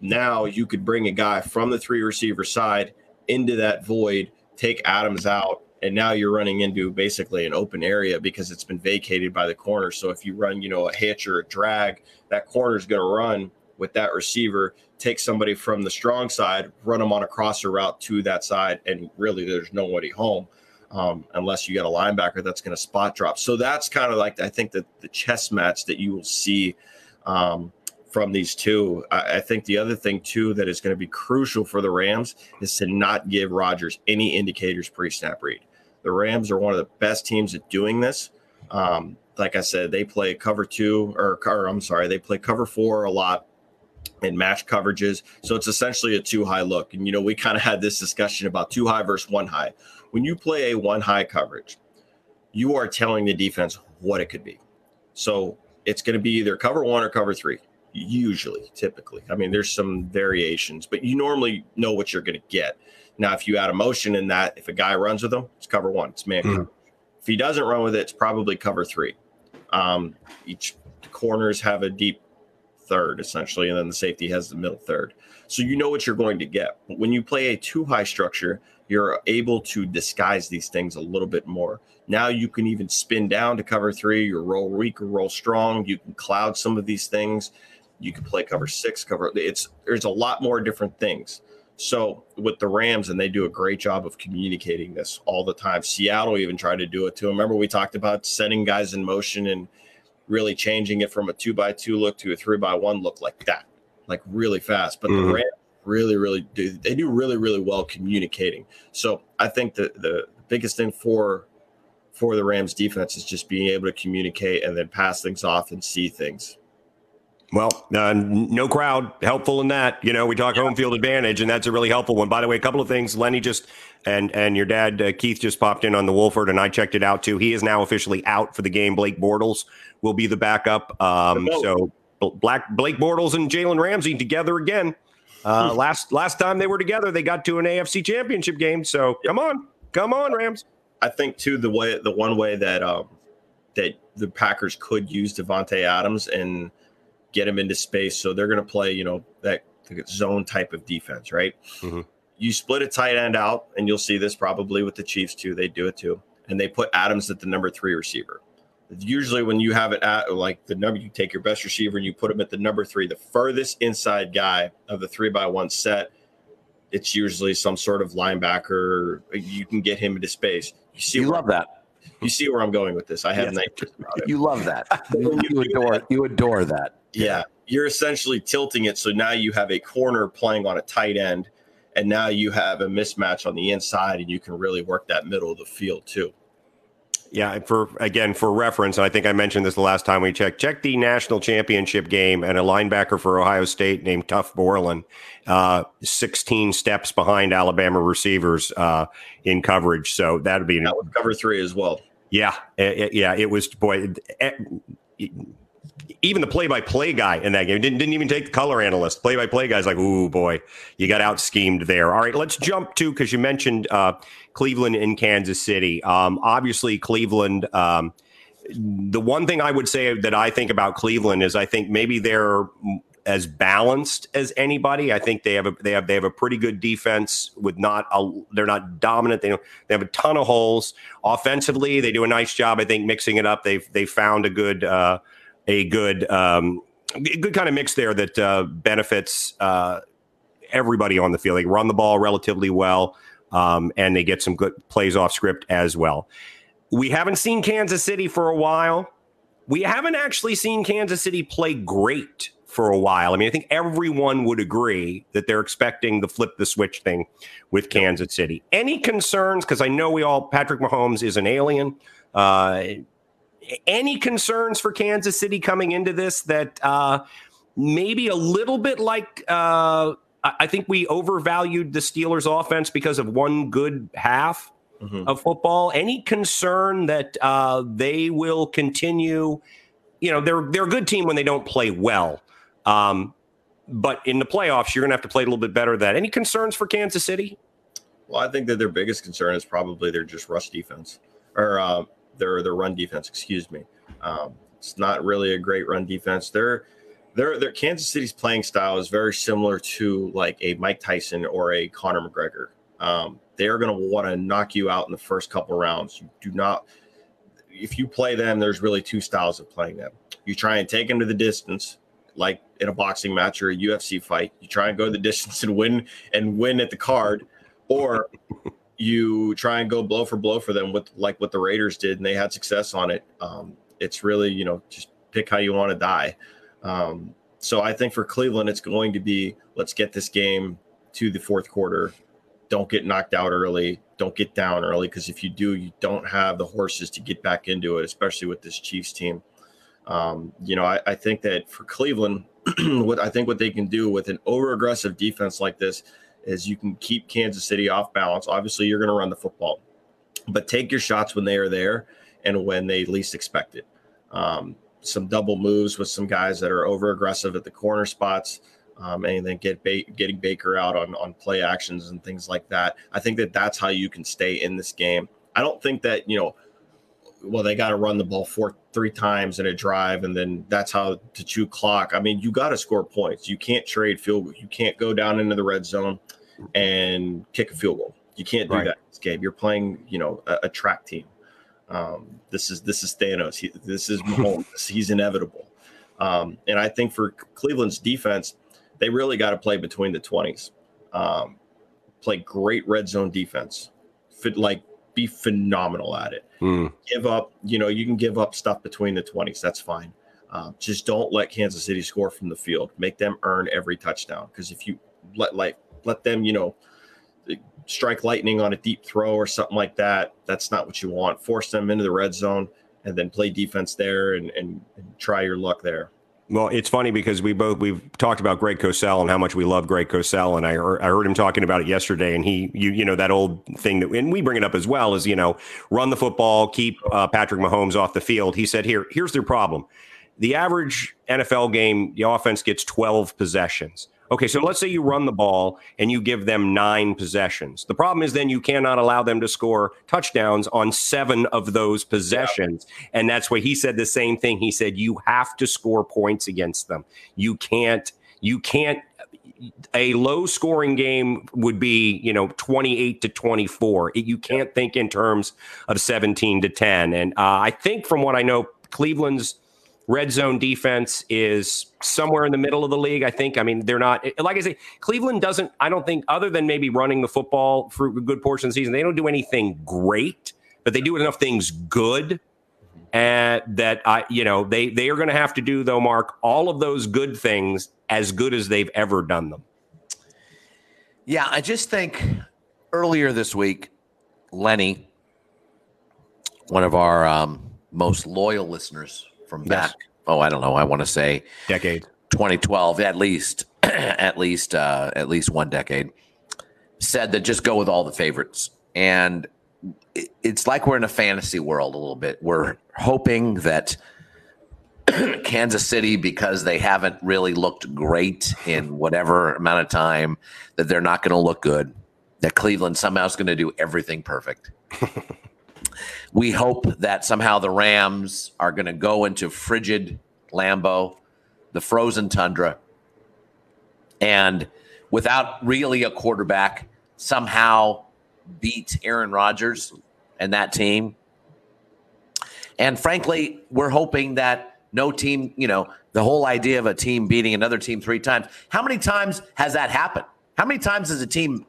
Now you could bring a guy from the three receiver side into that void, take Adams out, and now you're running into basically an open area because it's been vacated by the corner. So if you run, you know, a hitch or a drag, that corner is going to run with that receiver, take somebody from the strong side, run them on a crosser route to that side, and really there's nobody home. Um, unless you got a linebacker that's going to spot drop. So that's kind of like I think that the chess match that you will see um, from these two. I, I, think the other thing too that is going to be crucial for the Rams is to not give Rodgers any indicators pre-snap read. The Rams are one of the best teams at doing this. Um, like I said, they play cover two or, or I'm sorry, they play cover four a lot. and match coverages. So it's essentially a two high look. And, you know, we kind of had this discussion about two high versus one high. When you play a one high coverage, you are telling the defense what it could be. So it's going to be either cover one or cover three, usually, typically. I mean, there's some variations, but you normally know what you're going to get. Now, if you add a motion in that, if a guy runs with them, it's cover one, it's man mm. If he doesn't run with it, it's probably cover three. Um, each corners have a deep third essentially, and then the safety has the middle third. So you know what you're going to get. But when you play a two high structure, you're able to disguise these things a little bit more. Now you can even spin down to cover three, or roll weak or roll strong. You can cloud some of these things. You can play cover six, cover it's there's a lot more different things. So with the Rams, and they do a great job of communicating this all the time. Seattle even tried to do it too. Remember we talked about setting guys in motion and really changing it from a two by two look to a three by one look like that, like really fast. But mm-hmm. the Rams really, really do they do really, really well communicating. So I think that the biggest thing for for the Rams defense is just being able to communicate and then pass things off and see things. Well, uh, no crowd helpful in that. You know, we talk yeah. home field advantage, and that's a really helpful one. By the way, a couple of things. Lenny just and and your dad uh, Keith just popped in on the Wolford, and I checked it out too. He is now officially out for the game. Blake Bortles will be the backup. Um, so Black Blake Bortles and Jalen Ramsey together again. Uh, hmm. last last time they were together, they got to an AFC Championship game. So come on, come on, Rams. I think too the way the one way that um, that the Packers could use Davante Adams and get him into space. So they're going to play, you know, that zone type of defense, right? Mm-hmm. You split a tight end out, and you'll see this probably with the Chiefs too. They do it too, and they put Adams at the number three receiver. Usually, when you have it at like the number, you take your best receiver and you put him at the number three, the furthest inside guy of the three by one set. It's usually some sort of linebacker. You can get him into space. You see, you love that. You see where I'm going with this. I have yes. nightmares about it. You love that. [laughs] you, you adore. You adore that. Yeah. You're essentially tilting it. So now you have a corner playing on a tight end, and now you have a mismatch on the inside, and you can really work that middle of the field too. Yeah, for again for reference, and I think I mentioned this the last time we checked. Check the national championship game, and a linebacker for Ohio State named Tuf Borland, uh, 16 steps behind Alabama receivers uh, in coverage. So that'd be that would cover three as well. Yeah, it, yeah, it was boy. It, even the play-by-play guy in that game didn't, didn't even take the color analyst. Play-by-play guy's like, "Ooh, boy, you got out schemed there." All right, let's jump to because you mentioned uh, Cleveland and Kansas City. Um, obviously, Cleveland. Um, the one thing I would say that I think about Cleveland is I think maybe they're as balanced as anybody. I think they have a they have they have a pretty good defense with not a they're not dominant. They they have a ton of holes offensively. They do a nice job. I think mixing it up. They've they found a good. Uh, a good um, good kind of mix there that uh, benefits uh, everybody on the field. They run the ball relatively well, um, and they get some good plays off script as well. We haven't seen Kansas City for a while. We haven't actually seen Kansas City play great for a while. I mean, I think everyone would agree that they're expecting the flip the switch thing with Kansas City. Any concerns? Because I know we all, Patrick Mahomes is an alien. Uh, any concerns for Kansas City coming into this that uh, maybe a little bit like uh, I think we overvalued the Steelers' offense because of one good half mm-hmm. of football. Any concern that uh, they will continue? You know, they're they're a good team when they don't play well. Um, but in the playoffs, you're going to have to play a little bit better. Than that any concerns for Kansas City? Well, I think that their biggest concern is probably their just rush defense, or uh, their their run defense. Excuse me. Um, it's not really a great run defense. Their their their Kansas City's playing style is very similar to like a Mike Tyson or a Conor McGregor. Um, they are going to want to knock you out in the first couple rounds. You do not. If you play them, there's really two styles of playing them. You try and take them to the distance, like in a boxing match or a UFC fight. You try and go the [laughs] distance and win and win at the card, or you try and go blow for blow for them with like what the Raiders did, and they had success on it. Um, it's really you know just pick how you want to die. Um, so I think for Cleveland, it's going to be let's get this game to the fourth quarter. Don't get knocked out early. Don't get down early because if you do, you don't have the horses to get back into it, especially with this Chiefs team. Um, you know, I, I, think that for Cleveland, [clears throat] what I think what they can do with an over aggressive defense like this is you can keep Kansas City off balance. Obviously, you're going to run the football, but take your shots when they are there and when they least expect it. Um, some double moves with some guys that are over aggressive at the corner spots. Um, and then get ba- getting Baker out on on play actions and things like that. I think that that's how you can stay in this game. I don't think that you know well, they got to run the ball four, three times in a drive, and then that's how to chew clock. I mean, you got to score points. You can't trade field goal. You can't go down into the red zone and kick a field goal. You can't do right. that in this game. You're playing, you know, a, a track team. Um, this is this is Thanos. He, this is [laughs] Mahomes. He's inevitable. Um, and I think for Cleveland's defense, they really got to play between the twenties. Um, play great red zone defense. Fit like be phenomenal at it. Mm. Give up, you know, you can give up stuff between the 20s. That's fine. Uh, just don't let Kansas City score from the field. Make them earn every touchdown. Because if you let like let them, you know, strike lightning on a deep throw or something like that, that's not what you want. Force them into the red zone and then play defense there and, and, and try your luck there. Well, it's funny because we both we've talked about Greg Cosell and how much we love Greg Cosell, and I heard, I heard him talking about it yesterday, and he you you know that old thing that and we bring it up as well is you know run the football, keep uh, Patrick Mahomes off the field. He said here here's their problem: the average NFL game, the offense gets 12 possessions. Okay, so let's say you run the ball and you give them nine possessions. The problem is then you cannot allow them to score touchdowns on seven of those possessions. Yeah. And that's why he said the same thing. He said, you have to score points against them. You can't, you can't a low scoring game would be, you know, 28 to 24. You can't think in terms of 17 to 10. And uh, I think from what I know, Cleveland's Red zone defense is somewhere in the middle of the league. I think. I mean, they're not like I say. Cleveland doesn't. I don't think, other than maybe running the football for a good portion of the season, they don't do anything great, but they do enough things good. And that I, you know, they they are going to have to do though, Mark, all of those good things as good as they've ever done them. Yeah, I just think earlier this week, Lenny, one of our um, most loyal listeners, from yes. back. Oh, I don't know. I want to say decade 2012 at least, [clears throat] at least, uh, at least one decade. Said that just go with all the favorites, and it's like we're in a fantasy world a little bit. We're hoping that [clears throat] Kansas City, because they haven't really looked great in [laughs] whatever amount of time, that they're not going to look good. That Cleveland somehow is going to do everything perfect. [laughs] we hope that somehow the Rams are going to go into frigid Lambeau, the frozen tundra, and without really a quarterback, somehow beat Aaron Rodgers and that team. And frankly, we're hoping that no team, you know, the whole idea of a team beating another team three times. How many times has that happened? How many times has a team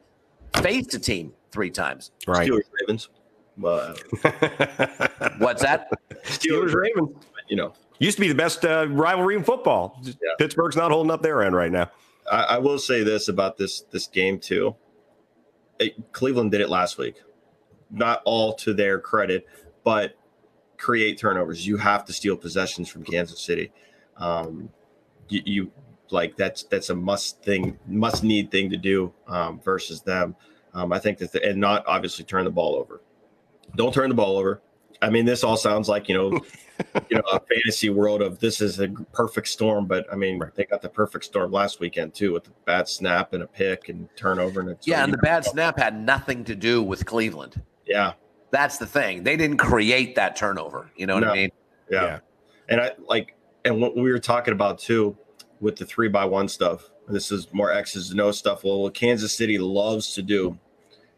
faced a team three times? Right. Steelers, Ravens. [laughs] What's that? Steelers Ravens. You know, used to be the best uh, rivalry in football. Yeah. Pittsburgh's not holding up their end right now. I, I will say this about this this game too. It, Cleveland did it last week. Not all to their credit, but create turnovers. You have to steal possessions from Kansas City. Um, you, you like that's that's a must thing, must need thing to do um, versus them. Um, I think that the, and not obviously turn the ball over. Don't turn the ball over. I mean, this all sounds like you know, [laughs] you know, a fantasy world of this is a perfect storm. But I mean, right. they got the perfect storm last weekend too, with a bad snap and a pick and turnover. And yeah, and the bad snap had nothing to do with Cleveland. Yeah, that's the thing. They didn't create that turnover. You know what no. I mean? Yeah. yeah. And I like, and what we were talking about too with the three by one stuff. This is more X's and O stuff. Well, what Kansas City loves to do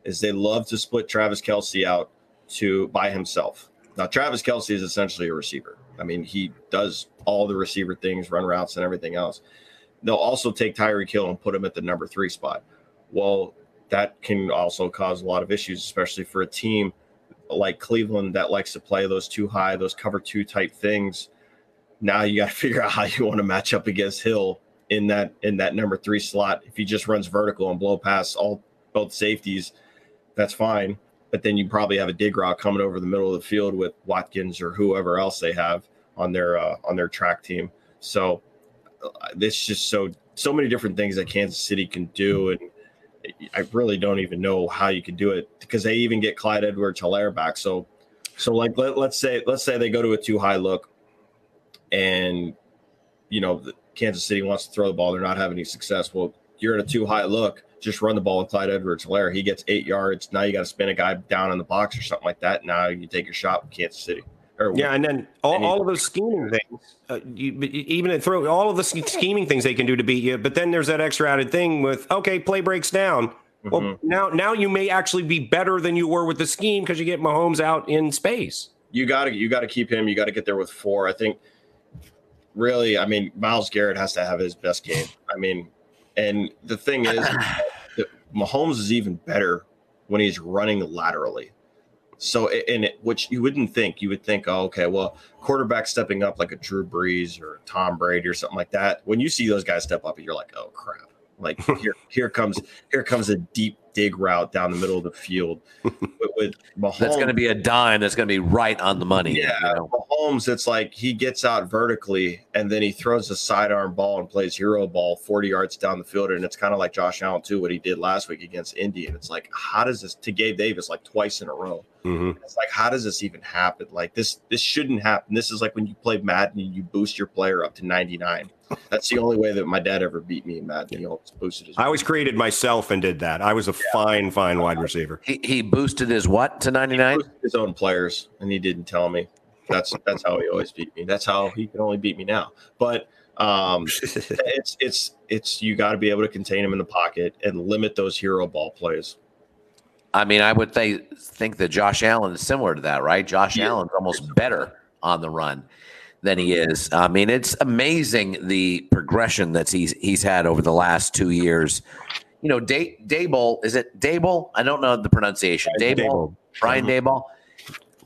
is they love to split Travis Kelce out to by himself. Now, Travis Kelce is essentially a receiver. I mean, he does all the receiver things, run routes, and everything else. They'll also take Tyreek Hill and put him at the number three spot. Well, that can also cause a lot of issues, especially for a team like Cleveland that likes to play those two high, those cover two type things. Now you got to [laughs] figure out how you want to match up against Hill in that in that number three slot. If he just runs vertical and blow past all both safeties, that's fine but then you probably have a dig route coming over the middle of the field with Watkins or whoever else they have on their uh, on their track team. So this just so so many different things that Kansas City can do, and I really don't even know how you can do it because they even get Clyde Edwards Helaire back. So, so like let, let's say let's say they go to a two high look, and you know Kansas City wants to throw the ball, they're not having any success. Well, you're at a two high look. Just run the ball with Clyde Edwards Helaire. He gets eight yards. Now you got to spin a guy down in the box or something like that. Now you take your shot with Kansas City. Or yeah, and then all, all of those scheming things, uh, you, even throw all of the scheming things they can do to beat you. But then there's that extra added thing with okay, play breaks down. Mm-hmm. Well, now now you may actually be better than you were with the scheme because you get Mahomes out in space. You got to you got to keep him. You got to get there with four. I think. Really, I mean, Myles Garrett has to have his best game. I mean, and the thing is, [clears throat] Mahomes is even better when he's running laterally. So, and it, which you wouldn't think, you would think, oh, okay, well, quarterback stepping up like a Drew Brees or Tom Brady or something like that. When you see those guys step up, you're like, oh crap! Like [laughs] here, here comes, here comes a deep dig route down the middle of the field. [laughs] with, with Mahomes, that's going to be a dime. That's going to be right on the money. Yeah, you know? Mahomes, it's like he gets out vertically and then he throws a sidearm ball and plays hero ball 40 yards down the field. And it's kind of like Josh Allen too, what he did last week against Indy. And it's like, how does this to Gabe Davis like twice in a row? Mm-hmm. It's like, how does this even happen? Like this, this shouldn't happen. This is like when you play Madden and you boost your player up to 99. That's the only way that my dad ever beat me in Madden. He always boosted his. I always created myself and did that. I was a yeah. fine, fine wide receiver. He, he boosted his what to 99? His own players, and he didn't tell me. That's that's how he always beat me. That's how he can only beat me now. But um, [laughs] it's it's it's you got to be able to contain him in the pocket and limit those hero ball plays. I mean, I would th- think that Josh Allen is similar to that, right? Josh yeah. Allen's almost better on the run than he is. I mean, it's amazing the progression that he's he's had over the last two years. You know, Day, Daboll is it Daboll? I don't know the pronunciation. Daboll, Brian mm-hmm. Daboll.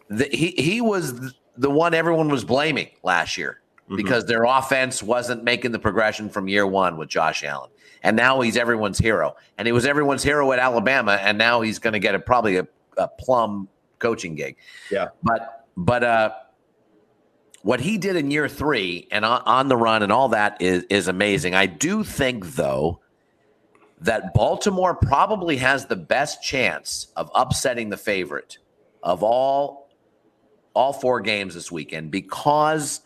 The, he he was the one everyone was blaming last year mm-hmm. because their offense wasn't making the progression from year one with Josh Allen. And now he's everyone's hero. And he was everyone's hero at Alabama. And now he's going to get a, probably a, a plum coaching gig. Yeah. But, but, uh, what he did in year three and on, on the run and all that is, is amazing. I do think, though, that Baltimore probably has the best chance of upsetting the favorite of all all four games this weekend because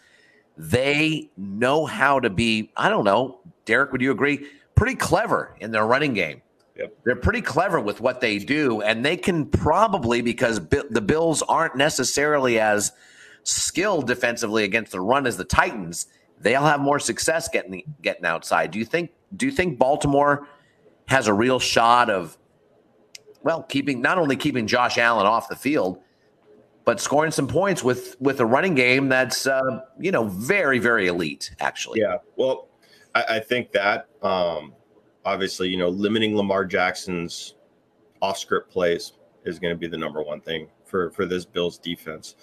they know how to be, I don't know, Derek, would you agree? Pretty clever in their running game. Yep. They're pretty clever with what they do, and they can probably, because the Bills aren't necessarily as skilled defensively against the run as the Titans, they'll have more success getting getting outside. Do you think? Do you think Baltimore has a real shot of, well, keeping not only keeping Josh Allen off the field, but scoring some points with with a running game that's uh, you know very very elite actually. Yeah, well, I, I think that um, obviously you know limiting Lamar Jackson's off script plays is going to be the number one thing for for this Bills defense.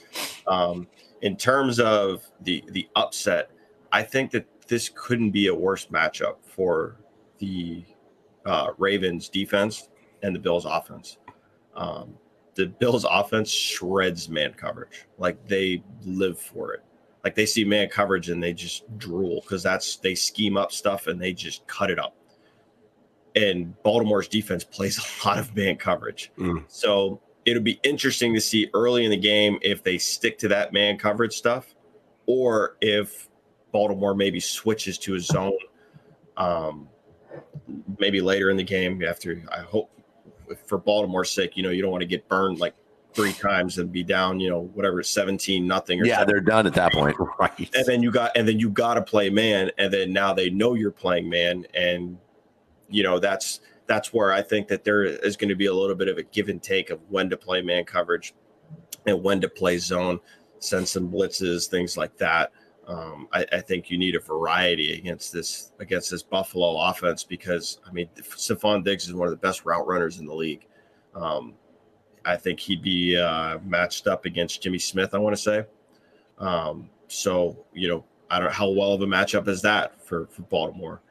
Um, in terms of the the upset, I think that this couldn't be a worse matchup for the uh, Ravens defense and the Bills offense. Um, the Bills offense shreds man coverage. Like they live for it. Like they see man coverage and they just drool because that's they scheme up stuff and they just cut it up. And Baltimore's defense [laughs] plays a lot of man coverage. Mm. So it'll be interesting to see early in the game if they stick to that man coverage stuff or if Baltimore maybe switches to a zone um, maybe later in the game after I hope for Baltimore's sake, you know, you don't want to get burned like three times and be down, you know, whatever, 17 nothing or Yeah, they're done at that point. [laughs] Right. And then you got and then you gotta play man, and then now they know you're playing man. And you know, that's that's where I think that there is going to be a little bit of a give and take of when to play man coverage and when to play zone, send some blitzes, things like that. Um, I, I, think you need a variety against this against this Buffalo offense because I mean Stefon Diggs is one of the best route runners in the league. Um, I think he'd be uh, matched up against Jimmy Smith. I want to say. Um, so you know I don't know how well of a matchup is that for for Baltimore.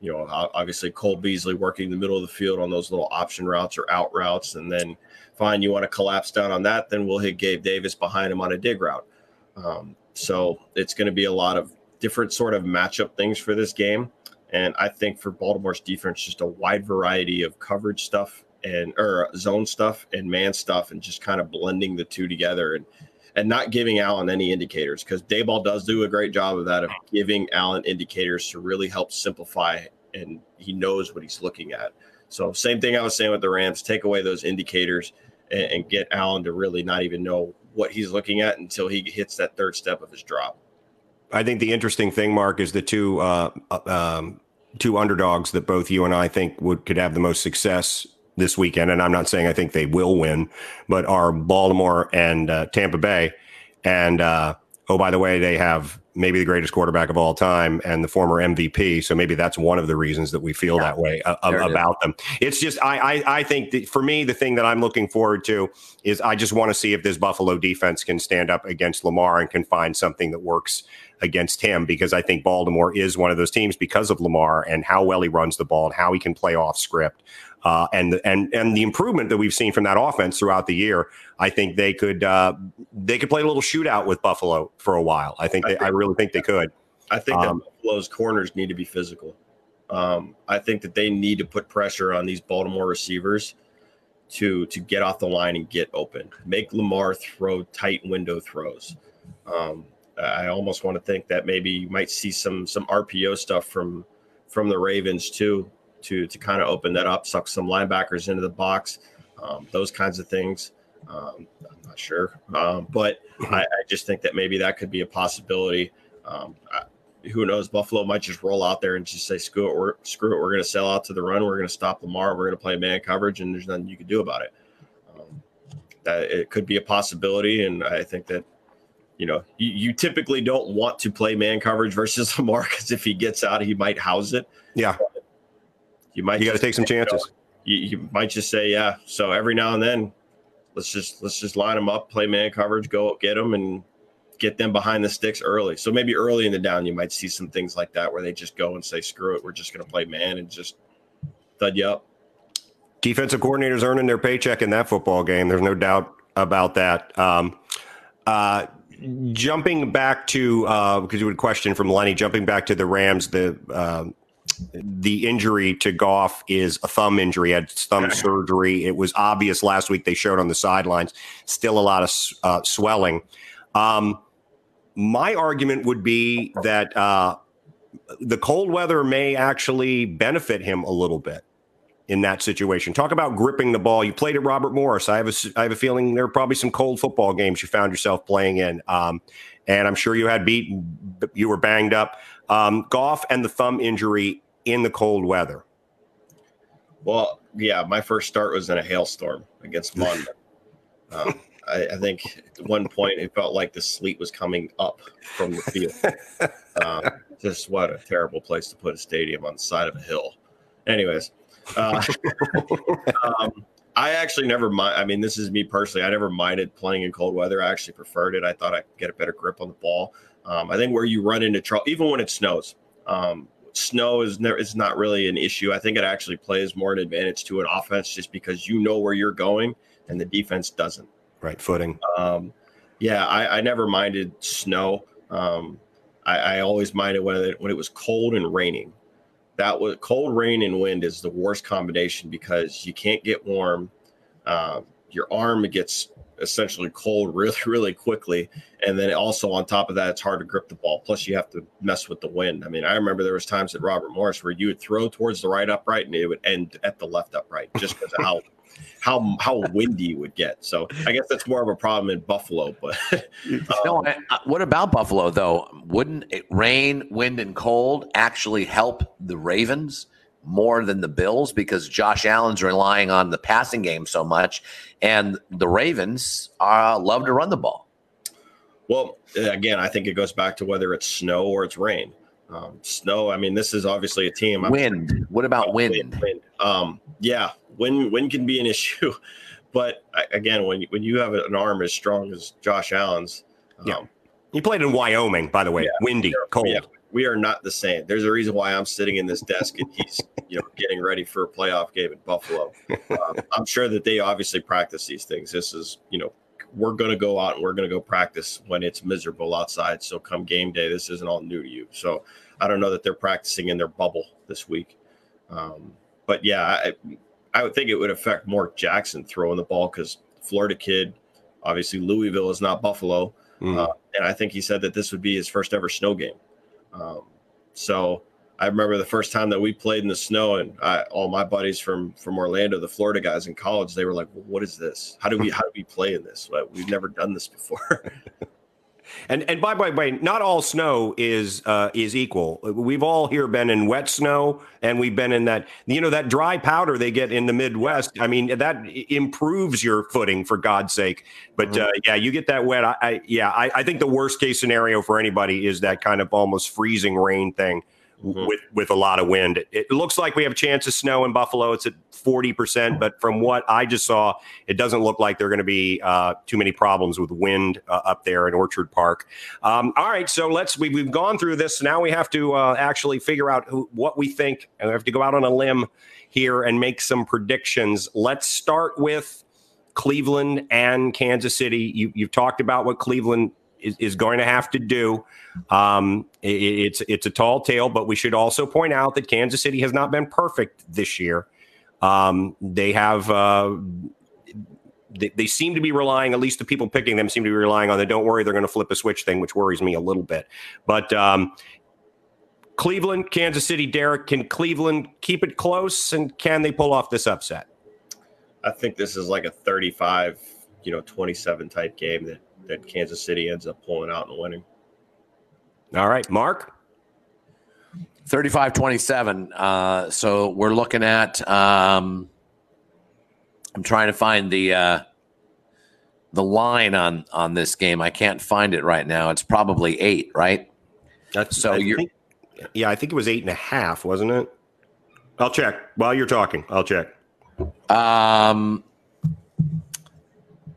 You know, obviously Cole Beasley working the middle of the field on those little option routes or out routes, and then fine, you want to collapse down on that, then we'll hit Gabe Davis behind him on a dig route. Um, so it's going to be a lot of different sort of matchup things for this game. And I think for Baltimore's defense, just a wide variety of coverage stuff and or zone stuff and man stuff, and just kind of blending the two together and and not giving Allen any indicators because Daboll does do a great job of that of giving Allen indicators to really help simplify and he knows what he's looking at. So same thing I was saying with the Rams, take away those indicators and, and get Allen to really not even know what he's looking at until he hits that third step of his drop. I think the interesting thing, Mark, is the two uh, uh, um, two underdogs that both you and I think would could have the most success this weekend. And I'm not saying I think they will win, but are Baltimore and uh, Tampa Bay. And uh, oh, by the way, they have maybe the greatest quarterback of all time and the former MVP. So maybe that's one of the reasons that we feel yeah, that way uh, about them. It's just I I, I think that for me the thing that I'm looking forward to is I just want to see if this Buffalo defense can stand up against Lamar and can find something that works against him because I think Baltimore is one of those teams because of Lamar and how well he runs the ball and how he can play off script. Uh, and and and the improvement that we've seen from that offense throughout the year, I think they could uh, they could play a little shootout with Buffalo for a while. I think, I, think, I really think they could. I think um, that Buffalo's corners need to be physical. Um, I think that they need to put pressure on these Baltimore receivers to to get off the line and get open. Make Lamar throw tight window throws. Um, I almost want to think that maybe you might see some some RPO stuff from from the Ravens too to to kind of open that up, suck some linebackers into the box, um, those kinds of things. Um, I'm not sure, um, but I, I, just think that maybe that could be a possibility. Um, I, who knows? Buffalo might just roll out there and just say, "Screw it, we're screw it. We're going to sell out to the run. We're going to stop Lamar. We're going to play man coverage, and there's nothing you can do about it." Um, that it could be a possibility, and I think that you know, you, you, typically don't want to play man coverage versus [laughs] Lamar because if he gets out, he might house it. Yeah. You might you got to take some chances. You, you, might just say, yeah. So every now and then, let's just let's just line them up, play man coverage, go get them, and get them behind the sticks early. So maybe early in the down, you might see some things like that where they just go and say, screw it, we're just going to play man and just thud you up. Defensive coordinators earning their paycheck in that football game. There's no doubt about that. Um, uh, jumping back to uh, because you had a question from Lenny. Jumping back to the Rams, the uh, the injury to Goff is a thumb injury. He had thumb surgery. It was obvious last week. They showed on the sidelines. Still a lot of uh, swelling. Um, my argument would be that uh, the cold weather may actually benefit him a little bit in that situation. Talk about gripping the ball. You played at Robert Morris. I have a, I have a feeling there are probably some cold football games you found yourself playing in. Um, and I'm sure you had beat, you were banged up. Um, Goff and the thumb injury in the cold weather. Well, yeah, my first start was in a hailstorm against [laughs] Mon. um, I, I, think at one point it felt like the sleet was coming up from the field. [laughs] um, just what a terrible place to put a stadium on the side of a hill. Anyways, uh, [laughs] um, I actually never mind. I mean, this is me personally. I never minded playing in cold weather. I actually preferred it. I thought I could get a better grip on the ball. Um, I think where you run into trouble, even when it snows, um, snow is never is not really an issue. I think it actually plays more an advantage to an offense just because you know where you're going and the defense doesn't. Right footing. Um, yeah, I, I, never minded snow. Um, I, I, always minded when it, when it was cold and raining that was cold rain and wind is the worst combination because you can't get warm. Uh, your arm gets essentially cold [laughs] really, really quickly. And then also on top of that, it's hard to grip the ball. Plus, you have to mess with the wind. I mean, I remember there was times at Robert Morris where you would throw towards the right upright and it would end at the left upright just because of how how how windy it would get. So I guess that's more of a problem in Buffalo. But [laughs] um, no, what about Buffalo though? Wouldn't it rain, wind, and cold actually help the Ravens? more than the Bills because Josh Allen's relying on the passing game so much, and the Ravens uh, love to run the ball. Well, again, I think it goes back to whether it's snow or it's rain. Um, snow. I mean, this is obviously a team. I'm wind. What about wind? wind? wind. Um, yeah, wind. Wind can be an [laughs] issue, but again, when when you have an arm as strong as Josh Allen's, um, yeah. He played in Wyoming, by the way. Yeah, Windy, cold. Yeah, we are not the same. There's a reason why I'm sitting in this desk and he's, [laughs] you know, getting ready for a playoff game in Buffalo. Um, I'm sure that they obviously practice these things. This is, you know, we're going to go out and we're going to go practice when it's miserable outside. So come game day, this isn't all new to you. So I don't know that they're practicing in their bubble this week. Um, but yeah, I, I would think it would affect Mark Jackson throwing the ball because Florida kid, obviously Louisville is not Buffalo, mm. uh, and I think he said that this would be his first ever snow game. Um, so I remember the first time that we played in the snow, and I, all my buddies from from Orlando, the Florida guys in college, they were like, well, "What is this? How do we [laughs] how do we play in this? We've never done this before." [laughs] And and by the way, not all snow is uh, is equal. We've all here been in wet snow, and we've been in that you know that dry powder they get in the Midwest. I mean that improves your footing for God's sake. But mm-hmm. uh, yeah, you get that wet. I, I yeah, I, I think the worst case scenario for anybody is that kind of almost freezing rain thing mm-hmm. with with a lot of wind. It, looks like we have a chance of snow in Buffalo. It's at forty percent, but from what I just saw, it doesn't look like there are going to be uh, too many problems with wind uh, up there in Orchard Park. Um, all right, so let's we, have gone through this. Now we have to uh, actually figure out who, what we think, and we have to go out on a limb here and make some predictions. Let's start with. Cleveland and Kansas City. You, you've talked about what Cleveland is, is going to have to do. Um, it, it's it's a tall tale, but we should also point out that Kansas City has not been perfect this year. Um, they have. Uh, they, they, seem to be relying, at least the people picking them seem to be relying on the don't worry, they're going to flip a switch thing, which worries me a little bit. But um, Cleveland, Kansas City, Derek, can Cleveland keep it close and can they pull off this upset? I think this is like a 35, you know, 27 type game that that Kansas City ends up pulling out and winning. All right, Mark. 35 27. Uh, so we're looking at, um, I'm trying to find the, uh, the line on, on this game. I can't find it right now. It's probably eight, right? That's so I you're, think, yeah, I think it was eight and a half, wasn't it? I'll check while you're talking. I'll check. Um,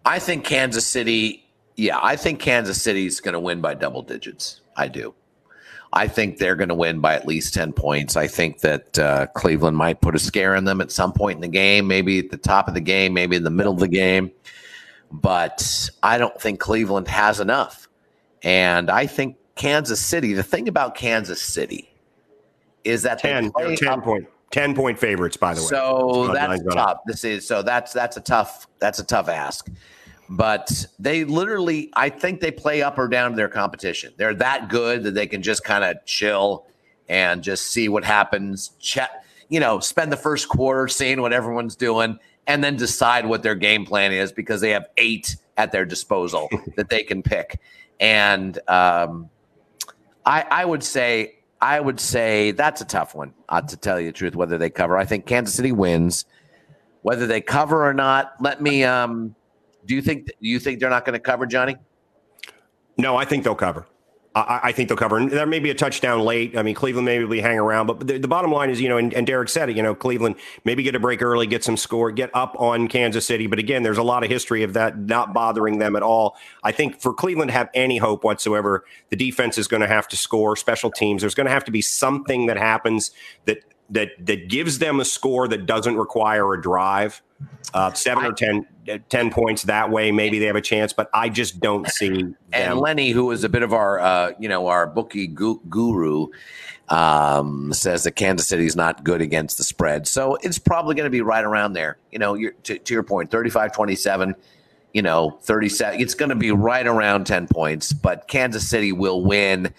I think Kansas City yeah, I think Kansas City's going to win by double digits. I do. I think they're going to win by at least 10 points. I think that uh, Cleveland might put a scare in them at some point in the game, maybe at the top of the game, maybe in the middle of the game. But I don't think Cleveland has enough. And I think Kansas City, the thing about Kansas City is that 10, 10 up, point 10 point favorites by the way. So that's tough. This is so that's that's a tough that's a tough ask but they literally, I think they play up or down to their competition. They're that good that they can just kind of chill and just see what happens. Chat, you know, spend the first quarter seeing what everyone's doing, and then decide what their game plan is because they have eight at their disposal [laughs] that they can pick. And um, I, I would say, I would say that's a tough one. Uh, to tell you the truth, whether they cover, I think Kansas City wins. Whether they cover or not, let me. Um, do you think? Do you think they're not going to cover, Johnny? No, I think they'll cover. I, I, think they'll cover. And there may be a touchdown late. I mean, Cleveland maybe hang around, but the, the bottom line is, you know, and, and, Derek said it. You know, Cleveland maybe get a break early, get some score, get up on Kansas City. But again, there's a lot of history of that not bothering them at all. I think for Cleveland to have any hope whatsoever, the defense is going to have to score. Special teams, there's going to have to be something that happens that that that gives them a score that doesn't require a drive. Uh, seven I, or 10, 10, points that way, maybe they have a chance, but I just don't see. Them. And Lenny, who is a bit of our, uh, you know, our bookie gu- guru, um, says that Kansas City is not good against the spread. So it's probably going to be right around there. You know, to, to your point, 35 27, you know, 37. It's going to be right around 10 points, but Kansas City will win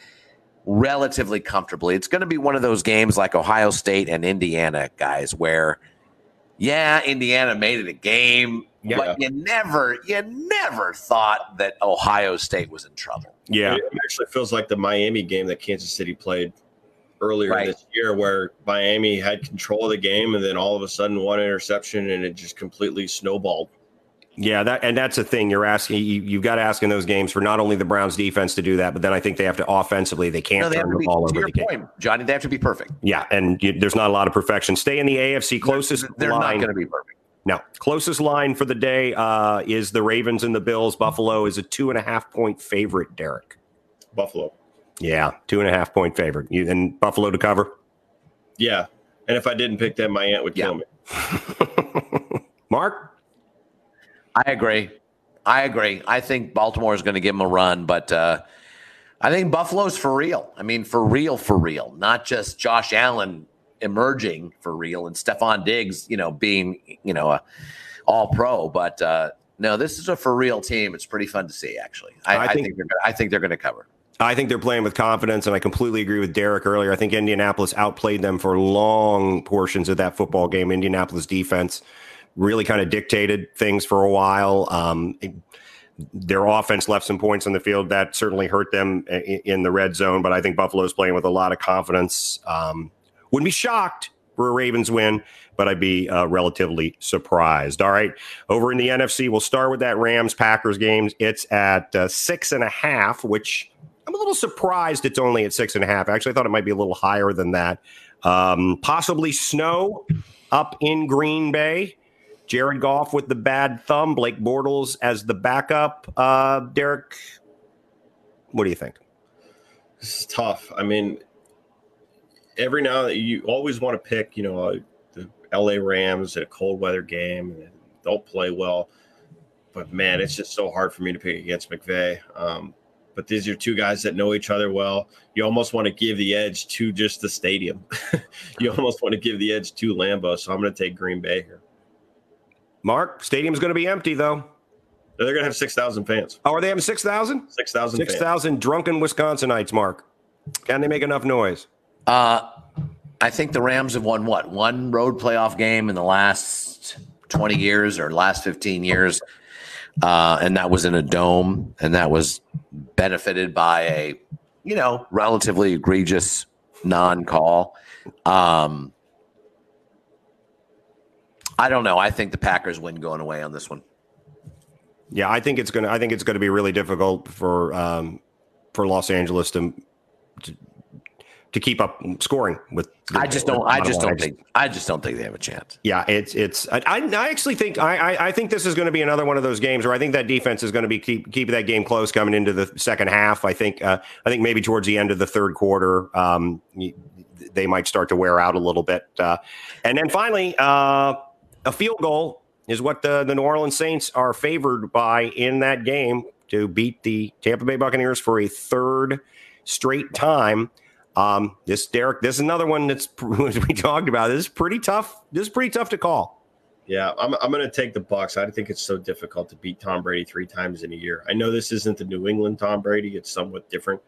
relatively comfortably. It's going to be one of those games like Ohio State and Indiana, guys, where yeah, Indiana made it a game, yeah. but you never, you never thought that Ohio State was in trouble. Yeah, it actually feels like the Miami game that Kansas City played earlier right. this year, where Miami had control of the game, and then all of a sudden one interception, and it just completely snowballed. Yeah, that and that's the thing you're asking. You, have got to ask in those games for not only the Browns defense to do that, but then I think they have to offensively. They can't no, they turn the be, ball over the point, game. Johnny, they have to be perfect. Yeah, and you, there's not a lot of perfection. Stay in the AFC closest. They're, they're line. not going to be perfect. No, closest line for the day uh, is the Ravens and the Bills. Buffalo is a two and a half point favorite. Derek, Buffalo. Yeah, two and a half point favorite. You and Buffalo to cover. Yeah, and if I didn't pick them, my aunt would yeah. kill me. [laughs] Mark. I agree. I agree. I think Baltimore is going to give them a run, but uh, I think Buffalo's for real. I mean, for real, for real, not just Josh Allen emerging for real and Stefon Diggs, you know, being you know a all pro, but uh, no, this is a for real team. It's pretty fun to see, actually. I, I, think, I think, they're I think they're going to cover. I think they're playing with confidence, and I completely agree with Derek earlier. I think Indianapolis outplayed them for long portions of that football game. Indianapolis defense really kind of dictated things for a while. Um, their offense left some points on the field that certainly hurt them in the red zone, but I think Buffalo's playing with a lot of confidence. Um, wouldn't be shocked for a Ravens win, but I'd be uh, relatively surprised. All right, over in the NFC, we'll start with that Rams Packers game. It's at uh, six and a half, which I'm a little surprised it's only at six and a half. Actually, I thought it might be a little higher than that. Um, possibly snow up in Green Bay. Jared Goff with the bad thumb, Blake Bortles as the backup. Uh, Derek, what do you think? This is tough. I mean, every now you always want to pick, you know, uh, the LA Rams at a cold weather game and they'll play well. But man, it's just so hard for me to pick against McVay. Um, but these are two guys that know each other well. You almost want to give the edge to just the stadium. [laughs] you almost want to give the edge to Lambeau. So I'm going to take Green Bay here. Mark, stadium's going to be empty though. They're going to have 6,000 fans. Oh, are they having 6,000? 6,000 6,000 drunken Wisconsinites, Mark. Can they make enough noise? Uh, I think the Rams have won what? One road playoff game in the last 20 years or last 15 years. Uh, and that was in a dome, and that was benefited by a, you know, relatively egregious non call. Um, I don't know. I think the Packers win going away on this one. Yeah, I think it's gonna. I think it's to be really difficult for um, for Los Angeles to, to to keep up scoring with. I just don't. I just don't think. I just don't think they have a chance. Yeah, it's it's. I, I actually think I, I, I think this is going to be another one of those games where I think that defense is going to be keep keep that game close coming into the second half. I think uh, I think maybe towards the end of the third quarter, um, they might start to wear out a little bit, uh, and then finally, uh, a field goal is what the the New Orleans Saints are favored by in that game to beat the Tampa Bay Buccaneers for a third straight time. Um, this Derek, this is another one that's [laughs] we talked about. This is pretty tough. This is pretty tough to call. Yeah, I'm, I'm going to take the Bucs. I think it's so difficult to beat Tom Brady three times in a year. I know this isn't the New England Tom Brady; it's somewhat different.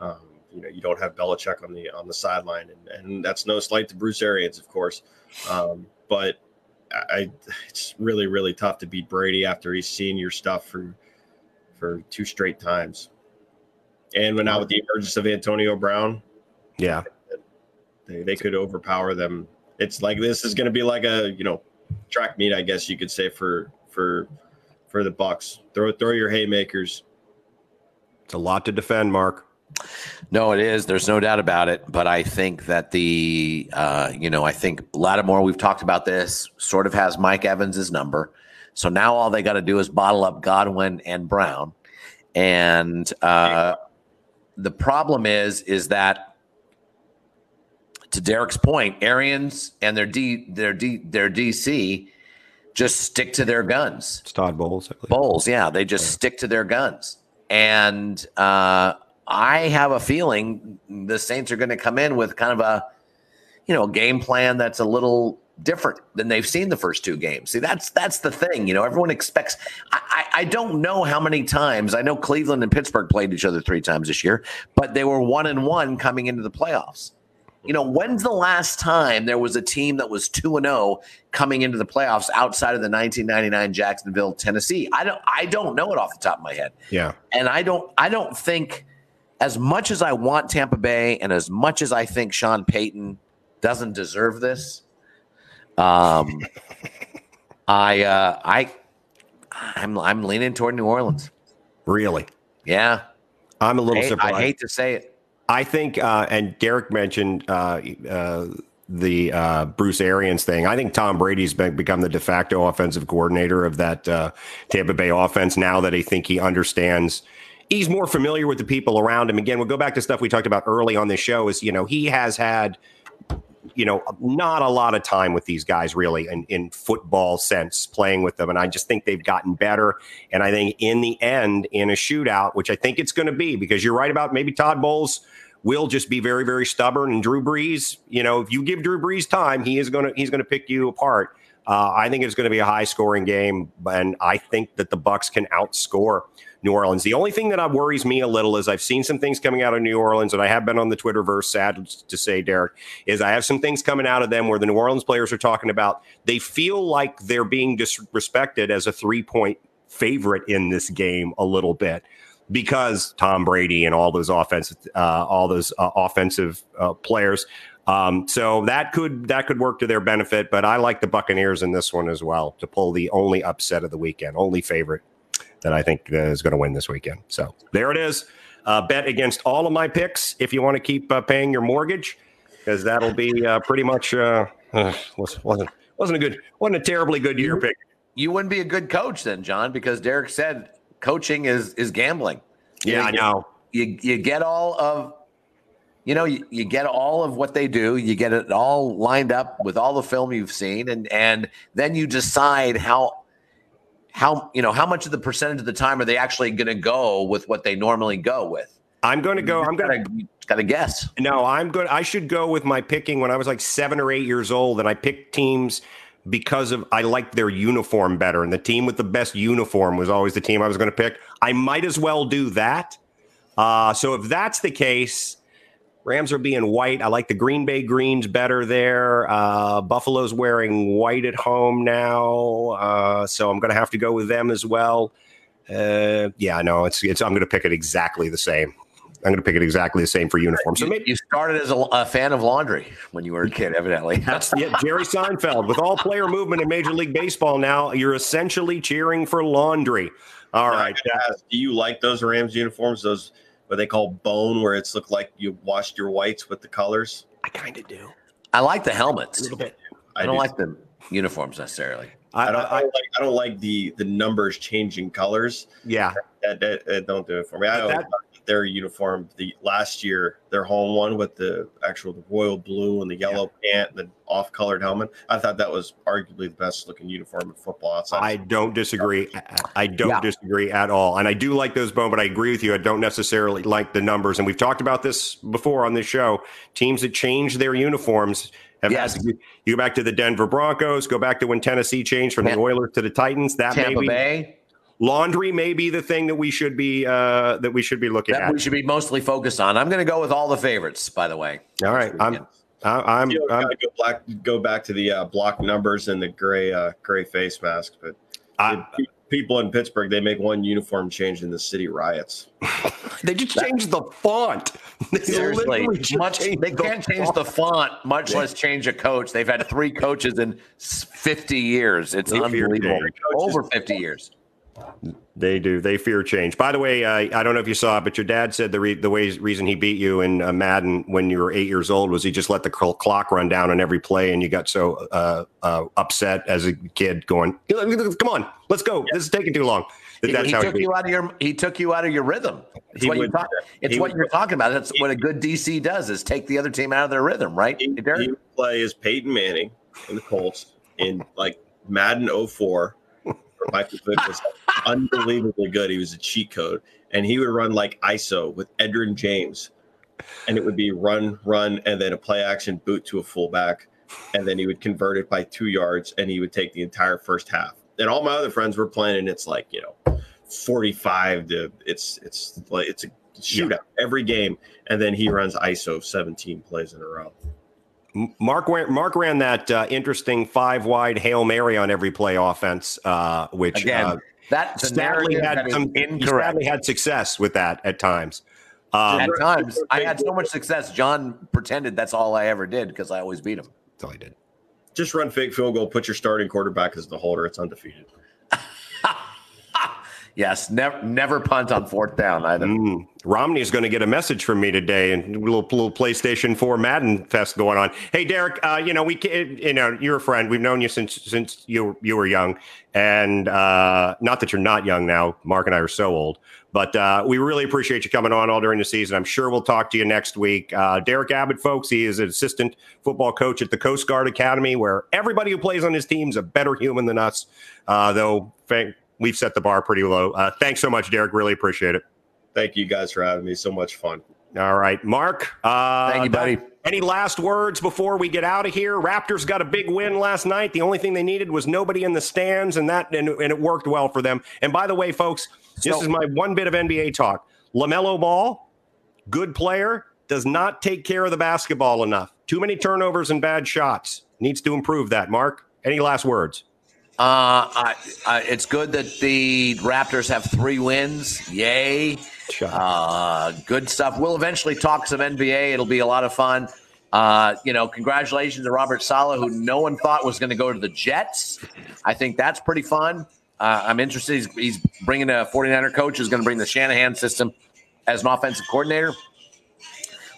Um, you know, you don't have Belichick on the on the sideline, and, and that's no slight to Bruce Arians, of course. Um, but I, it's really really tough to beat Brady after he's seen your stuff for for two straight times. And when now with the emergence of Antonio Brown, yeah, they, they could overpower them. It's like this is going to be like a you know track meet, I guess you could say for for for the Bucs. Throw throw your haymakers. It's a lot to defend, Mark. No, it is. There's no doubt about it. But I think that the, uh, you know, I think Lattimore, we've talked about this, sort of has Mike Evans's number. So now all they got to do is bottle up Godwin and Brown. And uh, the problem is, is that to Derek's point, Arians and their D their D their DC just stick to their guns. It's Todd Bowles. Bowles, yeah, they just yeah. stick to their guns. And uh, I have a feeling the Saints are going to come in with kind of a you know game plan that's a little different than they've seen the first two games. See, that's that's the thing. You know, everyone expects. I, I, I don't know how many times. I know Cleveland and Pittsburgh played each other three times this year, but they were one and one coming into the playoffs. You know, when's the last time there was a team that was 2 and 0 coming into the playoffs outside of the 1999 Jacksonville, Tennessee? I don't I don't know it off the top of my head. Yeah. And I don't I don't think as much as I want Tampa Bay and as much as I think Sean Payton doesn't deserve this, um [laughs] I uh I I'm I'm leaning toward New Orleans. Really? Yeah. I'm a little I, surprised. I hate to say it. I think, uh, and Derek mentioned uh, uh, the uh, Bruce Arians thing. I think Tom Brady's been, become the de facto offensive coordinator of that uh, Tampa Bay offense now that I think he understands. He's more familiar with the people around him. Again, we'll go back to stuff we talked about early on this show. Is you know he has had you know, not a lot of time with these guys really in, in football sense playing with them. And I just think they've gotten better. And I think in the end, in a shootout, which I think it's going to be, because you're right about maybe Todd Bowles will just be very, very stubborn. And Drew Brees, you know, if you give Drew Brees time, he is going to he's going to pick you apart. Uh, I think it's going to be a high scoring game, and I think that the Bucs can outscore New Orleans. The only thing that worries me a little is I've seen some things coming out of New Orleans, and I have been on the Twitterverse. Sad to say, Derek, is I have some things coming out of them where the New Orleans players are talking about they feel like they're being disrespected as a three point favorite in this game a little bit because Tom Brady and all those offensive uh, all those uh, offensive uh, players um, so that could that could work to their benefit, but I like the Buccaneers in this one as well to pull the only upset of the weekend, only favorite that I think is going to win this weekend. So there it is. Uh, bet against all of my picks if you want to keep uh, paying your mortgage, because that'll be uh, pretty much uh, wasn't wasn't a good wasn't a terribly good year pick. You wouldn't be a good coach then, John, because Derek said coaching is is gambling. Yeah, you, I know. You you get all of you know, you, you, get all of what they do, you get it all lined up with all the film you've seen, and and then you decide how how you know how much of the percentage of the time are they actually going to go with what they normally go with. I'm going to go. I'm going to got to guess. No, I'm good. I should go with my picking when I was like seven or eight years old, and I picked teams because of I liked their uniform better, and the team with the best uniform was always the team I was going to pick. I might as well do that. Uh, so if that's the case, Rams are being white. I like the Green Bay greens better there. Uh, Buffalo's wearing white at home now, uh, so I'm going to have to go with them as well. Uh, yeah, no, it's it's. I'm going to pick it exactly the same. I'm going to pick it exactly the same for uniform. So maybe you started as a, a fan of laundry when you were a kid, evidently. [laughs] That's yeah, Jerry Seinfeld. With all player movement in Major League Baseball now, you're essentially cheering for laundry. All right. Ask, do you like those Rams uniforms? Those what they call bone, where it's looked like you washed your whites with the colors. I kind of do. I like the helmets. A little bit. I, I don't do. like the uniforms necessarily. I, I, don't, I, don't, like. I don't like the the numbers changing colors. Yeah, that, that, that don't do it for me. I don't their uniform the last year, their home one with the actual the royal blue and the yellow yeah. pant, the off colored helmet. I thought that was arguably the best looking uniform in football outside. I don't disagree. I don't yeah. disagree at all. And I do like those bone, but I agree with you. I don't necessarily like the numbers. And we've talked about this before on this show. Teams that change their uniforms have yes. To, you go back to the Denver Broncos, go back to when Tennessee changed from the Oilers to the Titans. That Tampa maybe, Bay laundry may be the thing that we should be uh, that we should be looking that at. We should be mostly focused on. I'm going to go with all the favorites. By the way. All right, I'm. I'm. You know, I'm go, black, go back to the uh, block numbers and the gray uh, gray face mask, but I, people in Pittsburgh they make one uniform change in the city riots. [laughs] they just change the font. They Seriously, much they the can't font. change the font, much less change a coach. They've had three coaches in 50 years. It's unbelievable. Over 50 years. They do. They fear change. By the way, uh, I don't know if you saw it, but your dad said the re- the way reason he beat you in uh, Madden when you were eight years old was he just let the clock run down on every play, and you got so uh, uh upset as a kid, going, "Come on, let's go! Yeah. This is taking too long." He, he took he you out of your he took you out of your rhythm. It's what, would, talk, it's what would, you're talking about. That's what a good DC does is take the other team out of their rhythm, right? He, he would play as Peyton Manning in the Colts in like Madden 04 Michael Vick was unbelievably good. He was a cheat code, and he would run like ISO with Edgerrin James, and it would be run, run, and then a play action boot to a fullback, and then he would convert it by two yards, and he would take the entire first half. And all my other friends were playing, and it's like you know, forty-five to it's it's like it's a shootout yeah. every game, and then he runs ISO seventeen plays in a row. Mark Mark ran that uh, interesting five wide hail mary on every play offense, uh, which again uh, that sadly had some sadly had success with that at times. Um, at times, I had so much success. John pretended that's all I ever did because I always beat him. That's all I did. Just run fake field goal. Put your starting quarterback as the holder. It's undefeated. Yes, never never punt on fourth down either. Mm. Romney is going to get a message from me today, and a little, little PlayStation Four Madden fest going on. Hey, Derek, uh, you know we, you know, you're a friend. We've known you since since you you were young, and uh, not that you're not young now. Mark and I are so old, but uh, we really appreciate you coming on all during the season. I'm sure we'll talk to you next week. Uh, Derek Abbott, folks, he is an assistant football coach at the Coast Guard Academy, where everybody who plays on his team is a better human than us. Uh, though, thank, we've set the bar pretty low. Uh, thanks so much, Derek. Really appreciate it. Thank you guys for having me. So much fun. All right, Mark. Uh, Thank you, buddy. Any last words before we get out of here? Raptors got a big win last night. The only thing they needed was nobody in the stands, and that and, and it worked well for them. And by the way, folks, so, this is my one bit of NBA talk. LaMelo Ball, good player, does not take care of the basketball enough. Too many turnovers and bad shots. Needs to improve that. Mark, any last words? Uh, I, I, it's good that the Raptors have three wins. Yay. Uh, good stuff. We'll eventually talk some NBA. It'll be a lot of fun. Uh, you know, congratulations to Robert Saleh, who no one thought was going to go to the Jets. I think that's pretty fun. Uh, I'm interested. He's, he's, bringing a 49er coach who's going to bring the Shanahan system as an offensive coordinator.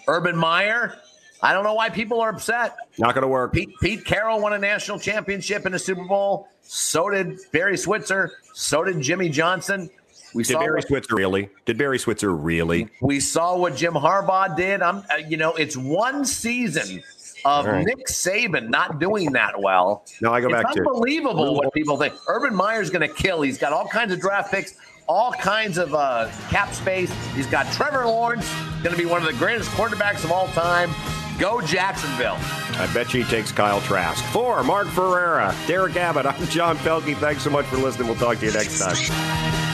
Urban Meyer, I don't know why people are upset. Not going to work. Pete, Pete Carroll won a national championship in a Super Bowl. So did Barry Switzer. So did Jimmy Johnson. We did Barry what, Switzer really? Did Barry Switzer really? We saw what Jim Harbaugh did. I'm, uh, you know, it's one season of right. Nick Saban not doing that well. No, I go it's back to unbelievable what people think. Urban Meyer's going to kill. He's got all kinds of draft picks, all kinds of uh, cap space. He's got Trevor Lawrence, going to be one of the greatest quarterbacks of all time. Go Jacksonville. I bet you he takes Kyle Trask. For Mark Ferreira, Derek Abbott, I'm John Pelkey. Thanks so much for listening. We'll talk to you next time.